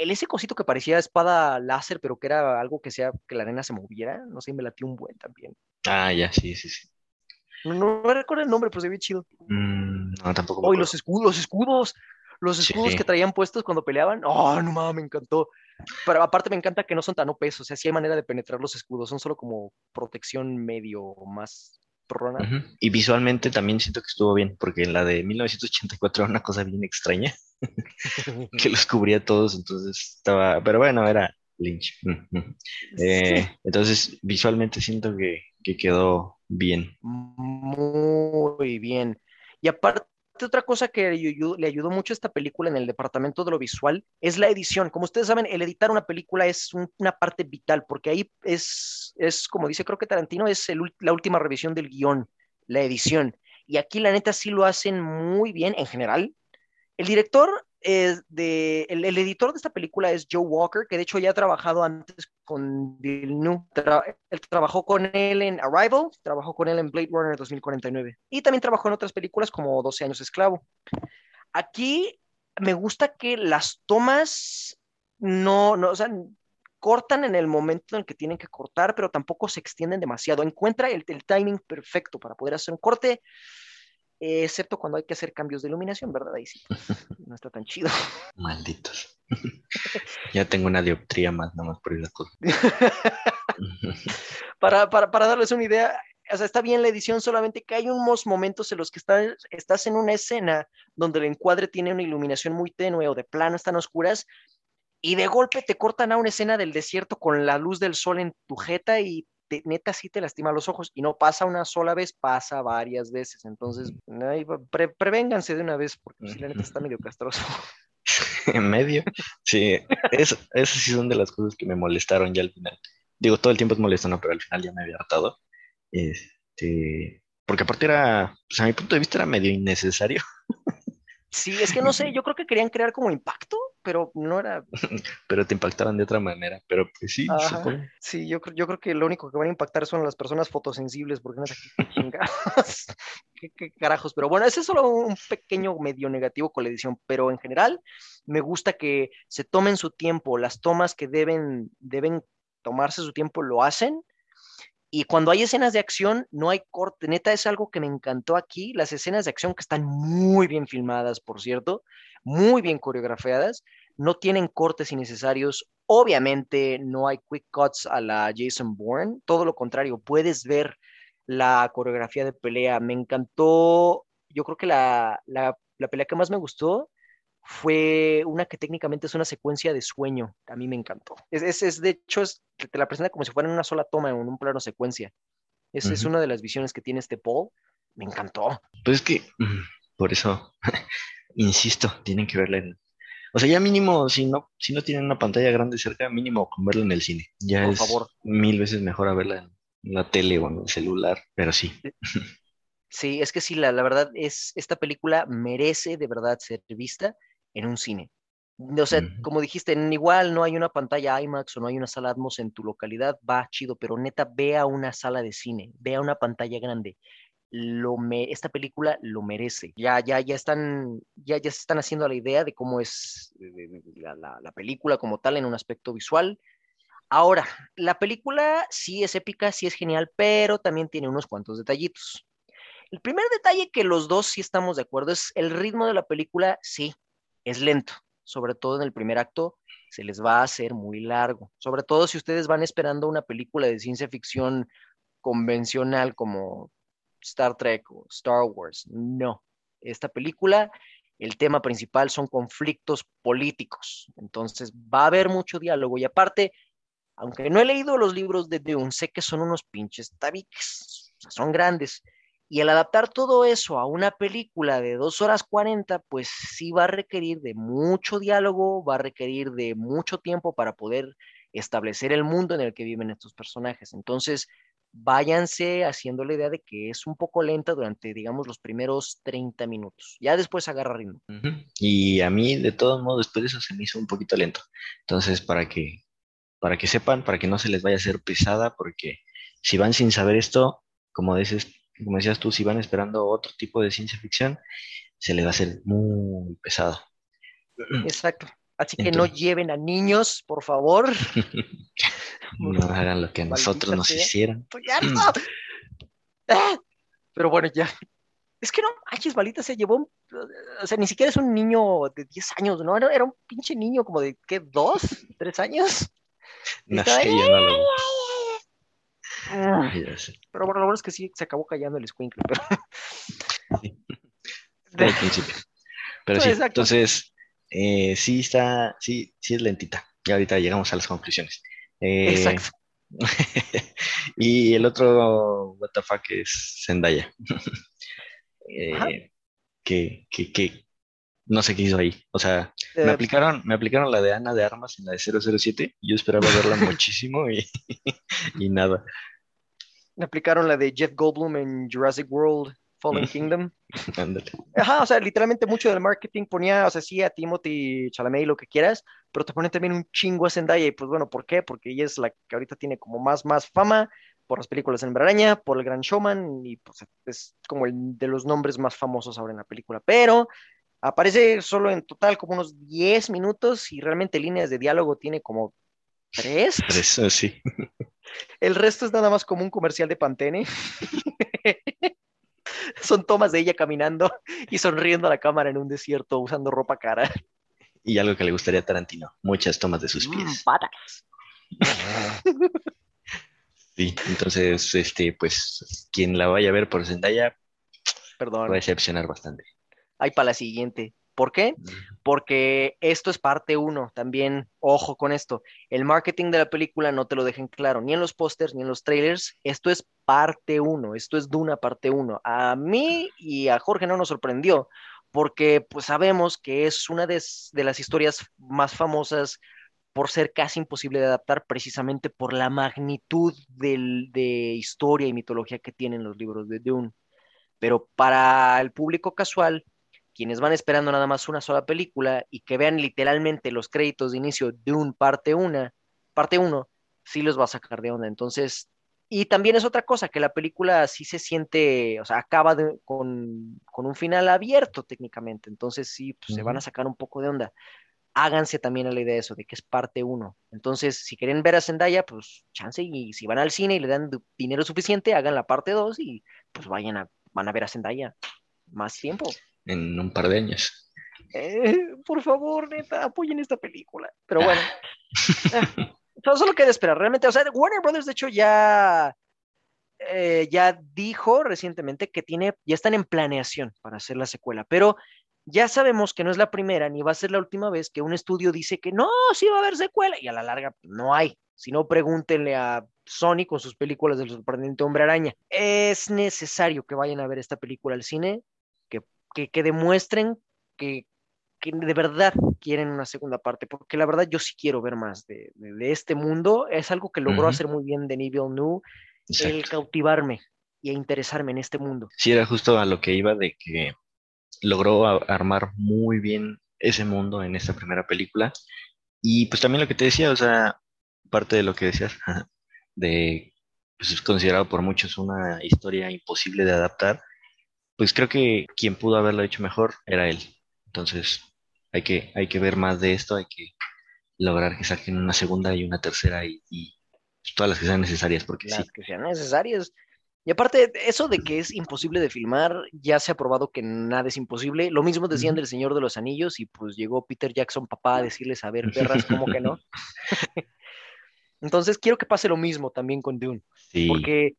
el ese cosito que parecía espada láser, pero que era algo que sea que la arena se moviera, no sé, me latió un buen también. Ah, ya, sí, sí, sí. No, recuerdo el nombre, pero se ve chido. Mm, no, tampoco. Oh, los escudos, los escudos, los escudos que traían puestos cuando peleaban. Oh, no mames, me encantó. Pero aparte me encanta que no son tan OPs, o sea, sí hay manera de penetrar los escudos, son solo como protección medio más prona. Y visualmente también siento que estuvo bien, porque en la de 1984 era una cosa bien extraña, que los cubría todos, entonces estaba, pero bueno, era Lynch. Eh, entonces, visualmente siento que, que quedó bien. Muy bien. Y aparte otra cosa que le ayudó mucho a esta película en el departamento de lo visual es la edición. Como ustedes saben, el editar una película es una parte vital, porque ahí es, es como dice creo que Tarantino, es la última revisión del guion, la edición. Y aquí la neta sí lo hacen muy bien en general. El director es el, editor de esta película es Joe Walker, que de hecho ya ha trabajado antes con Villeneuve. él trabajó con él en Arrival, trabajó con él en Blade Runner 2049 y también trabajó en otras películas como 12 años esclavo. Aquí me gusta que las tomas no, no, o sea, cortan en el momento en el que tienen que cortar, pero tampoco se extienden demasiado. Encuentra el, el timing perfecto para poder hacer un corte excepto cuando hay que hacer cambios de iluminación, ¿verdad? Ahí sí, no está tan chido. Malditos. ya tengo una dioptría más, nada más por esas cosas. para, para, para, darles una idea, o sea, está bien la edición, solamente que hay unos momentos en los que estás, estás en una escena donde el encuadre tiene una iluminación muy tenue o de planas tan oscuras, y de golpe te cortan a una escena del desierto con la luz del sol en tu jeta y neta sí te lastima los ojos y no pasa una sola vez, pasa varias veces. Entonces, prevénganse de una vez porque si la neta está medio castroso. en medio, sí, eso, eso sí son de las cosas que me molestaron ya al final. Digo, todo el tiempo es molesto, ¿no? Pero al final ya me había hartado. Este, porque aparte era, pues a mi punto de vista era medio innecesario. Sí, es que no sé, yo creo que querían crear como impacto, pero no era. pero te impactaban de otra manera, pero pues sí, Sí, yo, yo creo que lo único que van a impactar son las personas fotosensibles, porque no sé qué qué, carajos. Pero bueno, ese es solo un pequeño medio negativo con la edición, pero en general me gusta que se tomen su tiempo, las tomas que deben, deben tomarse su tiempo lo hacen y cuando hay escenas de acción, no hay corte. Neta, es algo que me encantó aquí. Las escenas de acción que están muy bien filmadas, por cierto, muy bien coreografiadas, no tienen cortes innecesarios. Obviamente no hay quick cuts a la Jason Bourne. Todo lo contrario, puedes ver la coreografía de pelea. Me encantó. Yo creo que la, la, la pelea que más me gustó fue una que técnicamente es una secuencia de sueño. A mí me encantó. Es, es, de hecho, es, te la presenta como si fuera en una sola toma, en un plano secuencia. Esa es una de las visiones que tiene este Paul. Me encantó. Pues es que, por eso, insisto, tienen que verla en... O sea, ya mínimo, si no, si no tienen una pantalla grande cerca, mínimo con verla en el cine. Ya por es favor. mil veces mejor a verla en la tele o en el celular, pero sí. Sí, es que sí, la, la verdad es, esta película merece de verdad ser vista en un cine. O sea, como dijiste, igual no hay una pantalla IMAX o no hay una sala Atmos en tu localidad, va chido, pero neta, ve a una sala de cine, ve a una pantalla grande. Lo me, esta película lo merece. Ya, ya, ya están, ya, ya se están haciendo la idea de cómo es la, la película como tal en un aspecto visual. Ahora, la película sí es épica, sí es genial, pero también tiene unos cuantos detallitos. El primer detalle que los dos sí estamos de acuerdo es el ritmo de la película, sí, es lento, sobre todo en el primer acto, se les va a hacer muy largo, sobre todo si ustedes van esperando una película de ciencia ficción convencional como Star Trek o Star Wars. No, esta película, el tema principal son conflictos políticos, entonces va a haber mucho diálogo y aparte, aunque no he leído los libros de Dune, sé que son unos pinches tabiques, son grandes y al adaptar todo eso a una película de dos horas 40, pues sí va a requerir de mucho diálogo, va a requerir de mucho tiempo para poder establecer el mundo en el que viven estos personajes. Entonces, váyanse haciendo la idea de que es un poco lenta durante, digamos, los primeros 30 minutos. Ya después agarra ritmo. Y a mí, de todos modos, después de eso se me hizo un poquito lento. Entonces, para que, para que sepan, para que no se les vaya a hacer pesada, porque si van sin saber esto, como dices, como decías tú, si van esperando otro tipo de ciencia ficción, se les va a hacer muy pesado. Exacto. Así que no lleven a niños, por favor. no hagan lo que a nosotros nos hicieron. Ah, pero bueno, ya. Es que no manches, malita se llevó, o sea, ni siquiera es un niño de 10 años, ¿no? Era, un pinche niño como de, ¿qué? ¿Dos? ¿Tres años? No sé, yo no lo... Ah. pero bueno, lo bueno es que sí se acabó callando el squinkle, pero. Pero sí, entonces, eh, sí está, sí, sí es lentita. Y ahorita llegamos a las conclusiones. Eh, Exacto. y el otro WTF es Zendaya. eh, que, que, que no sé qué hizo ahí. O sea, me Eh, aplicaron, me aplicaron la de Ana de Armas en la de 007. Yo esperaba verla muchísimo y, y nada. le aplicaron la de Jeff Goldblum en Jurassic World Fallen Kingdom. Ándale. Ajá, o sea, literalmente mucho del marketing ponía, o sea, sí, a Timothy Chalamet y lo que quieras, pero te ponen también un chingo a Zendaya. Y pues bueno, ¿por qué? Porque ella es la que ahorita tiene como más, más fama por las películas de Hombre Araña, por El Gran Showman, y pues es como el de los nombres más famosos ahora en la película. Pero aparece solo en total como unos 10 minutos y realmente líneas de diálogo tiene como tres. Pero eso sí. El resto es nada más como un comercial de Pantene. Son tomas de ella caminando y sonriendo a la cámara en un desierto usando ropa cara. Y algo que le gustaría a Tarantino, muchas tomas de sus Mm, pies. patas. Sí, entonces, este, pues, quien la vaya a ver por Zendaya va a Perdón. decepcionar bastante. Ahí para la siguiente. ¿Por qué? Porque esto es parte uno. También, ojo con esto. El marketing de la película no te lo dejen claro, ni en los pósters, ni en los trailers. Esto es parte uno. Esto es Duna parte uno. A mí y a Jorge no nos sorprendió, porque pues sabemos que es una de, las historias más famosas por ser casi imposible de adaptar, precisamente por la magnitud del- de historia y mitología que tienen los libros de Dune. Pero para el público casual, quienes van esperando nada más una sola película y que vean literalmente los créditos de inicio de un parte una, parte uno, sí los va a sacar de onda. Entonces, y también es otra cosa, que la película sí se siente, o sea, acaba de- con, con un final abierto técnicamente. Entonces, sí, pues, se van a sacar un poco de onda. Háganse también a la idea de eso, de que es parte uno. Entonces, si quieren ver a Zendaya, pues chance, y si van al cine y le dan dinero suficiente, hagan la parte dos y pues vayan a, van a ver a Zendaya más tiempo. En un par de años. Eh, por favor, neta, apoyen esta película. Pero bueno, eh, solo queda esperar. Realmente, o sea, Warner Brothers, de hecho, ya, eh, ya dijo recientemente que tiene, ya están en planeación para hacer la secuela, pero ya sabemos que no es la primera ni va a ser la última vez que un estudio dice que no, sí va a haber secuela y a la larga no hay. Si no, pregúntenle a Sony con sus películas del sorprendente Hombre Araña. Es necesario que vayan a ver esta película al cine, que, demuestren que, que de verdad quieren una segunda parte, porque la verdad yo sí quiero ver más de, de- de este mundo. Es algo que logró hacer muy bien Denis Villeneuve, el Exacto. cautivarme y a interesarme en este mundo. Sí, era justo a lo que iba de que logró armar muy bien ese mundo en esta primera película. Y pues también lo que te decía, o sea, parte de lo que decías, de, pues es considerado por muchos una historia imposible de adaptar, pues creo que quien pudo haberlo hecho mejor era él. Entonces, hay que, hay que ver más de esto, hay que lograr que saquen una segunda y una tercera y, y todas las que sean necesarias, porque sí, que sean necesarias. Y aparte, eso de que es imposible de filmar, ya se ha probado que nada es imposible. Lo mismo decían del Señor de los Anillos y pues llegó Peter Jackson, papá, a decirles, a ver, perras, ¿cómo que no? Entonces, quiero que pase lo mismo también con Dune, sí, porque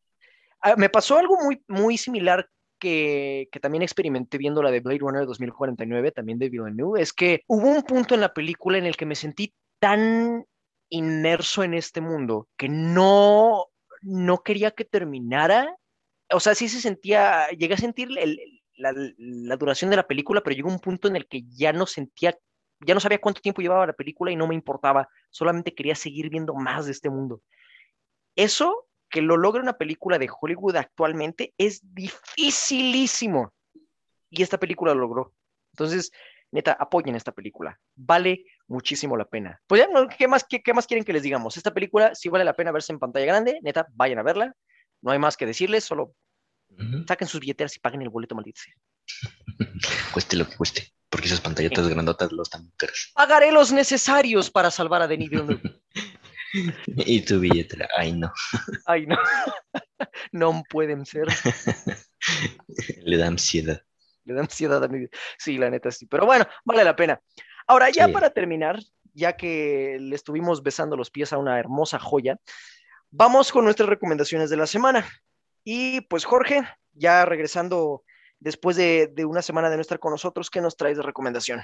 ah, me pasó algo muy, muy similar que, también experimenté viendo la de Blade Runner 2049, también de Villeneuve, es que hubo un punto en la película en el que me sentí tan inmerso en este mundo que no, no quería que terminara. O sea, sí se sentía, llegué a sentir la duración de la película, pero llegó un punto en el que ya no sentía, ya no sabía cuánto tiempo llevaba la película y no me importaba, solamente quería seguir viendo más de este mundo. Eso que lo logra una película de Hollywood actualmente es dificilísimo. Y esta película lo logró. Entonces, neta, apoyen esta película. Vale muchísimo la pena. Pues ya, no, ¿qué más, qué, qué más quieren que les digamos? Esta película sí vale la pena verse en pantalla grande. Neta, vayan a verla. No hay más que decirles, solo saquen sus billeteras y paguen el boleto, maldito cueste lo que cueste, porque esas pantallotas grandotas los están caras. Pagaré los necesarios para salvar a Denis Villeneuve. Y tu billetera, ay no, Ay, no. no pueden ser. le da ansiedad. Le da ansiedad a mi Sí, la neta sí. Pero bueno, vale la pena. Ahora, ya Sí. para terminar, ya que le estuvimos besando los pies a una hermosa joya, vamos con nuestras recomendaciones de la semana. Y pues, Jorge, ya regresando después de, de una semana de no estar con nosotros, ¿qué nos traes de recomendación?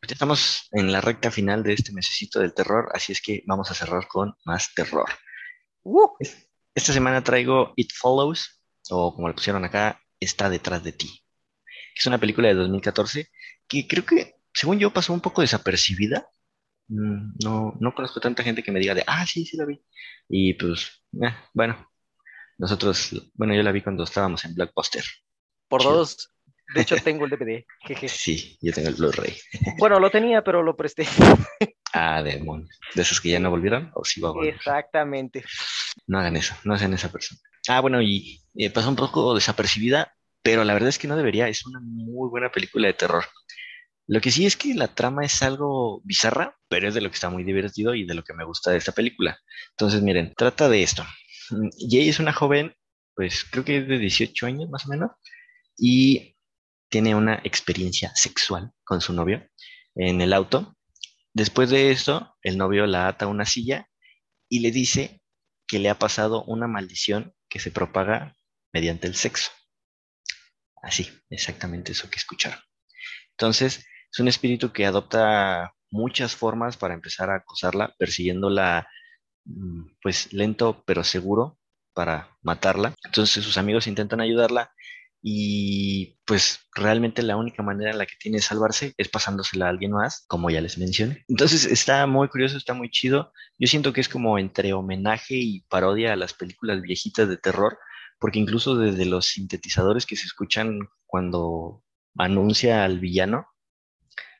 Pues ya estamos en la recta final de este mesecito del terror, así es que vamos a cerrar con más terror. Uh, Esta semana traigo It Follows, o como le pusieron acá, Está detrás de ti. que es una película de 2014 que creo que, según yo, pasó un poco desapercibida. Mm, No, no conozco tanta gente que me diga de, ah, sí, sí la vi. Y pues, eh, bueno, nosotros, bueno, yo la vi cuando estábamos en Blockbuster. Por Chido. dos. De hecho, tengo el DVD. jeje. Sí, yo tengo el Blu-ray. Bueno, lo tenía, pero lo presté. Ah, demonios. ¿De esos que ya no volvieron? ¿O sí va a volver? Exactamente. No hagan eso, no sean esa persona. Ah, bueno, y eh, pasó un poco desapercibida, pero la verdad es que no debería. Es una muy buena película de terror. Lo que sí es que la trama es algo bizarra, pero es de lo que está muy divertido y de lo que me gusta de esta película. Entonces, miren, trata de esto. Mm, Jay es una joven, pues creo que es de 18 años más o menos, y tiene una experiencia sexual con su novio en el auto. Después de esto, el novio la ata a una silla y le dice que le ha pasado una maldición que se propaga mediante el sexo. Así, exactamente eso que escucharon. Entonces, es un espíritu que adopta muchas formas para empezar a acosarla, persiguiéndola, mm, pues lento pero seguro para matarla. Entonces sus amigos intentan ayudarla y pues realmente la única manera en la que tiene salvarse es pasándosela a alguien más, como ya les mencioné. Entonces está muy curioso, está muy chido. Yo siento que es como entre homenaje y parodia a las películas viejitas de terror, porque incluso desde los sintetizadores que se escuchan cuando anuncia al villano,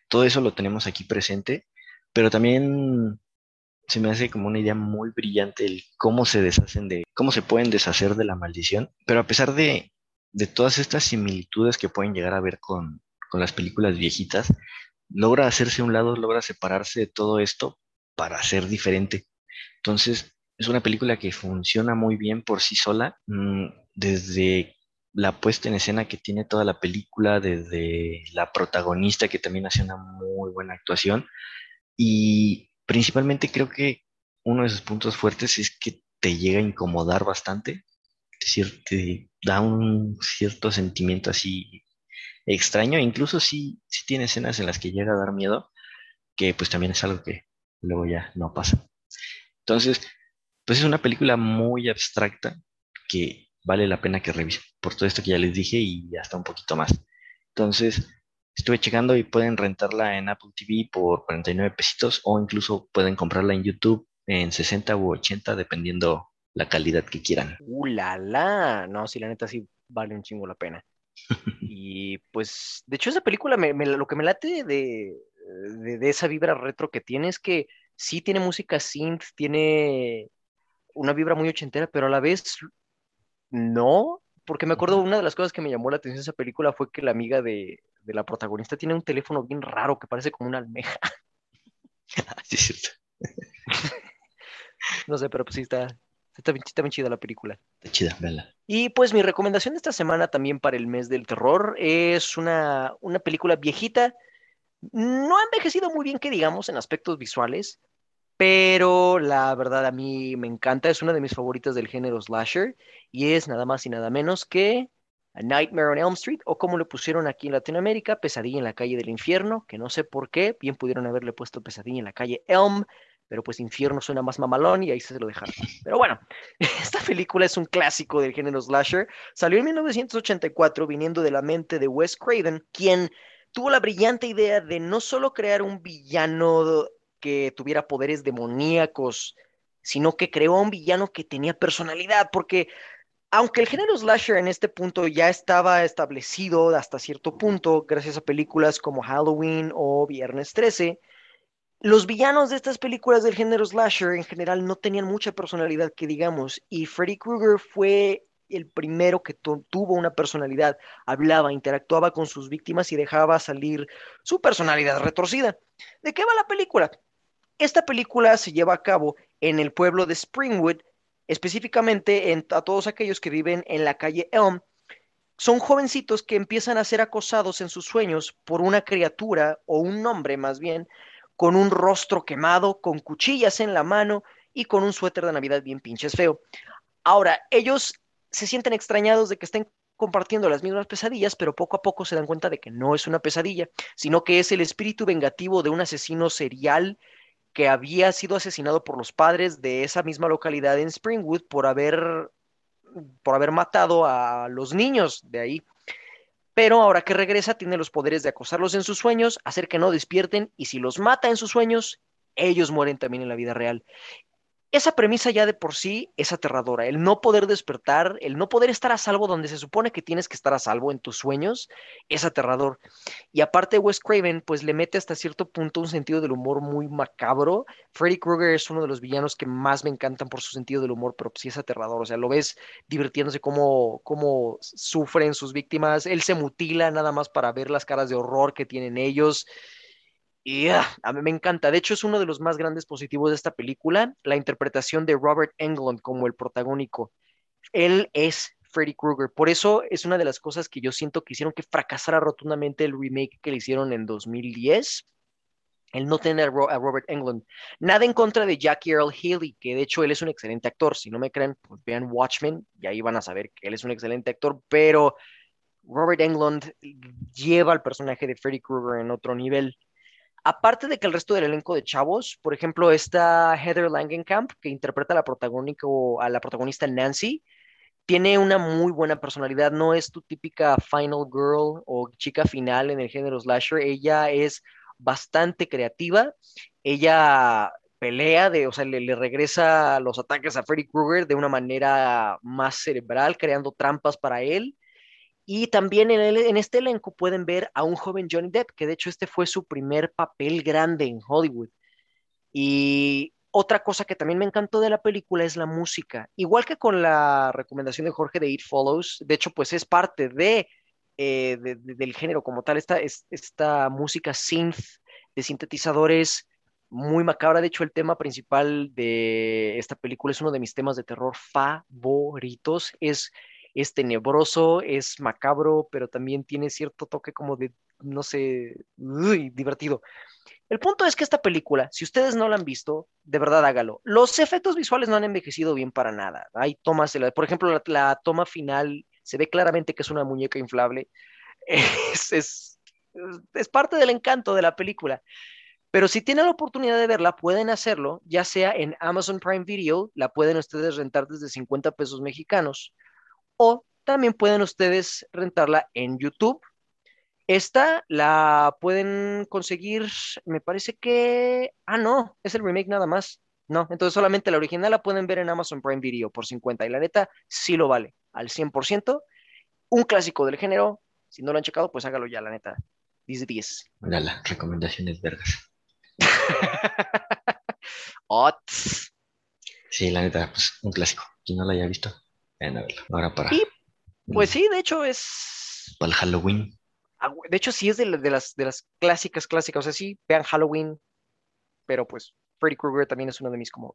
todo eso lo tenemos aquí presente, pero también se me hace como una idea muy brillante el cómo se deshacen de, cómo se pueden deshacer de la maldición, pero a pesar de, de todas estas similitudes que pueden llegar a ver con, con las películas viejitas, logra hacerse un lado, logra separarse de todo esto para ser diferente. Entonces, es una película que funciona muy bien por sí sola, mm, desde la puesta en escena que tiene toda la película, desde la protagonista que también hace una muy buena actuación y principalmente creo que uno de sus puntos fuertes es que te llega a incomodar bastante, es decir, te da un cierto sentimiento así extraño, incluso si, si tiene escenas en las que llega a dar miedo, que pues también es algo que luego ya no pasa. Entonces, pues es una película muy abstracta que vale la pena que revisen por todo esto que ya les dije y hasta un poquito más. Entonces, estuve checando y pueden rentarla en Apple TV por 49 pesitos o incluso pueden comprarla en YouTube en 60 u 80 dependiendo la calidad que quieran. ¡Uh, la, la! No, sí, la neta sí vale un chingo la pena. Y pues, de hecho, esa película, me, me- lo que me late de, de, de esa vibra retro que tiene es que sí tiene música synth, tiene una vibra muy ochentera, pero a la vez no, porque me acuerdo una de las cosas que me llamó la atención de esa película fue que la amiga de, de la protagonista tiene un teléfono bien raro que parece como una almeja. Sí, es cierto. No sé, pero pues sí está, está bien, está bien chida la película. Está chida, véanla. Y pues mi recomendación de esta semana también para el mes del terror es una, una película viejita. No ha envejecido muy bien, que digamos, en aspectos visuales, pero la verdad a mí me encanta. Es una de mis favoritas del género slasher y es nada más y nada menos que A Nightmare on Elm Street o como le pusieron aquí en Latinoamérica, Pesadilla en la calle del infierno, que no sé por qué, bien pudieron haberle puesto Pesadilla en la calle Elm, pero pues infierno suena más mamalón y ahí se lo dejaron. Pero bueno, esta película es un clásico del género slasher. Salió en 1984 viniendo de la mente de Wes Craven, quien tuvo la brillante idea de no solo crear un villano que tuviera poderes demoníacos, sino que creó a un villano que tenía personalidad, porque aunque el género slasher en este punto ya estaba establecido hasta cierto punto, gracias a películas como Halloween o Viernes 13, los villanos de estas películas del género slasher en general no tenían mucha personalidad que digamos, y Freddy Krueger fue el primero que tu- tuvo una personalidad, hablaba, interactuaba con sus víctimas y dejaba salir su personalidad retorcida. ¿De qué va la película? Esta película se lleva a cabo en el pueblo de Springwood, específicamente en, a todos aquellos que viven en la calle Elm. Son jovencitos que empiezan a ser acosados en sus sueños por una criatura o un hombre más bien, con un rostro quemado, con cuchillas en la mano y con un suéter de Navidad bien pinches feo. Ahora, ellos se sienten extrañados de que estén compartiendo las mismas pesadillas, pero poco a poco se dan cuenta de que no es una pesadilla, sino que es el espíritu vengativo de un asesino serial que había sido asesinado por los padres de esa misma localidad en Springwood por haber, por haber matado a los niños de ahí. Pero ahora que regresa, tiene los poderes de acosarlos en sus sueños, hacer que no despierten, y si los mata en sus sueños, ellos mueren también en la vida real. Esa premisa ya de por sí es aterradora, el no poder despertar, el no poder estar a salvo donde se supone que tienes que estar a salvo en tus sueños, es aterrador. Y aparte Wes Craven, pues le mete hasta cierto punto un sentido del humor muy macabro. Freddy Krueger es uno de los villanos que más me encantan por su sentido del humor, pero sí es aterrador, o sea, lo ves divirtiéndose cómo, cómo sufren sus víctimas, él se mutila nada más para ver las caras de horror que tienen ellos. Y ah, a mí me encanta. De hecho, es uno de los más grandes positivos de esta película, la interpretación de Robert Englund como el protagónico. Él es Freddy Krueger. Por eso es una de las cosas que yo siento que hicieron que fracasara rotundamente el remake que le hicieron en 2010. El no tener a Robert Englund. Nada en contra de Jackie Earl Haley, que de hecho él es un excelente actor. Si no me creen, pues vean Watchmen y ahí van a saber que él es un excelente actor. Pero Robert Englund lleva al personaje de Freddy Krueger en otro nivel. Aparte de que el resto del elenco de chavos, por ejemplo, está Heather Langenkamp, que interpreta a la, a la protagonista Nancy, tiene una muy buena personalidad, no es tu típica final girl o chica final en el género slasher, ella es bastante creativa, ella pelea, de, o sea, le regresa los ataques a Freddy Krueger de una manera más cerebral, creando trampas para él. Y también en, este elenco pueden ver a un joven Johnny Depp, que de hecho este fue su primer papel grande en Hollywood. Y otra cosa que también me encantó de la película es la música. Igual que con la recomendación de Jorge de It Follows, de hecho pues es parte de, eh, del género como tal, esta, esta música synth de sintetizadores muy macabra. De hecho, el tema principal de esta película es uno de mis temas de terror favoritos. Es es tenebroso, es macabro, pero también tiene cierto toque como de, no sé, divertido. El punto es que esta película, si ustedes no la han visto, de verdad hágalo. Los efectos visuales no han envejecido bien para nada. Hay tomas, por ejemplo, la, toma final se ve claramente que es una muñeca inflable. Es, es parte del encanto de la película. Pero si tienen la oportunidad de verla, pueden hacerlo, ya sea en Amazon Prime Video, la pueden ustedes rentar desde 50 pesos mexicanos, o también pueden ustedes rentarla en YouTube. Esta la pueden conseguir, me parece que... Ah, no, es el remake nada más. No, entonces solamente la original la pueden ver en Amazon Prime Video por 50 y la neta sí lo vale al 100%. Un clásico del género, si no lo han checado, pues hágalo ya, la neta. 10 de 10. la recomendaciones vergas. Sí, la neta, pues un clásico. Quien no lo haya visto, Ahora para. pues sí, de hecho es. Para el Halloween. Ah, de hecho, sí es de, las, de las clásicas, clásicas. O sea, sí, vean Halloween. Pero pues, Freddy Krueger también es uno de mis como.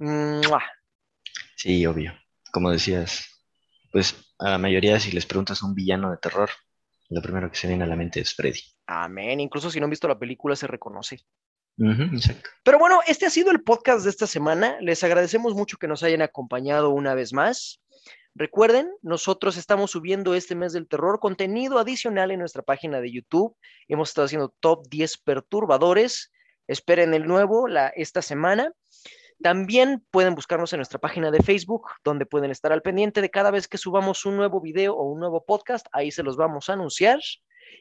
Sí, obvio. Como decías, pues a la mayoría, si les preguntas a un villano de terror, lo primero que se viene a la mente es Freddy. Amén. Incluso si no han visto la película, se reconoce. exacto. Pero bueno, este ha sido el podcast de esta semana. Les agradecemos mucho que nos hayan acompañado una vez más. Recuerden, nosotros estamos subiendo este mes del terror contenido adicional en nuestra página de YouTube. Hemos estado haciendo top 10 perturbadores. Esperen el nuevo la, esta semana. También pueden buscarnos en nuestra página de Facebook, donde pueden estar al pendiente de cada vez que subamos un nuevo video o un nuevo podcast. Ahí se los vamos a anunciar.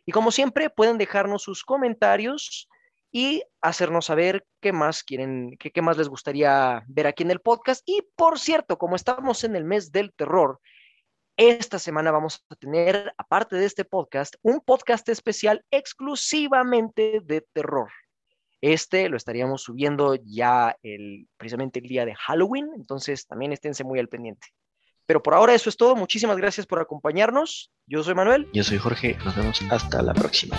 Y como siempre, pueden dejarnos sus comentarios y hacernos saber qué más quieren, qué, qué más les gustaría ver aquí en el podcast. Y por cierto, como estamos en el mes del terror, esta semana vamos a tener, aparte de este podcast, un podcast especial exclusivamente de terror. Este lo estaríamos subiendo ya el, precisamente el día de Halloween, entonces también esténse muy al pendiente. Pero por ahora eso es todo. Muchísimas gracias por acompañarnos. Yo soy Manuel. Yo soy Jorge. Nos vemos hasta la próxima.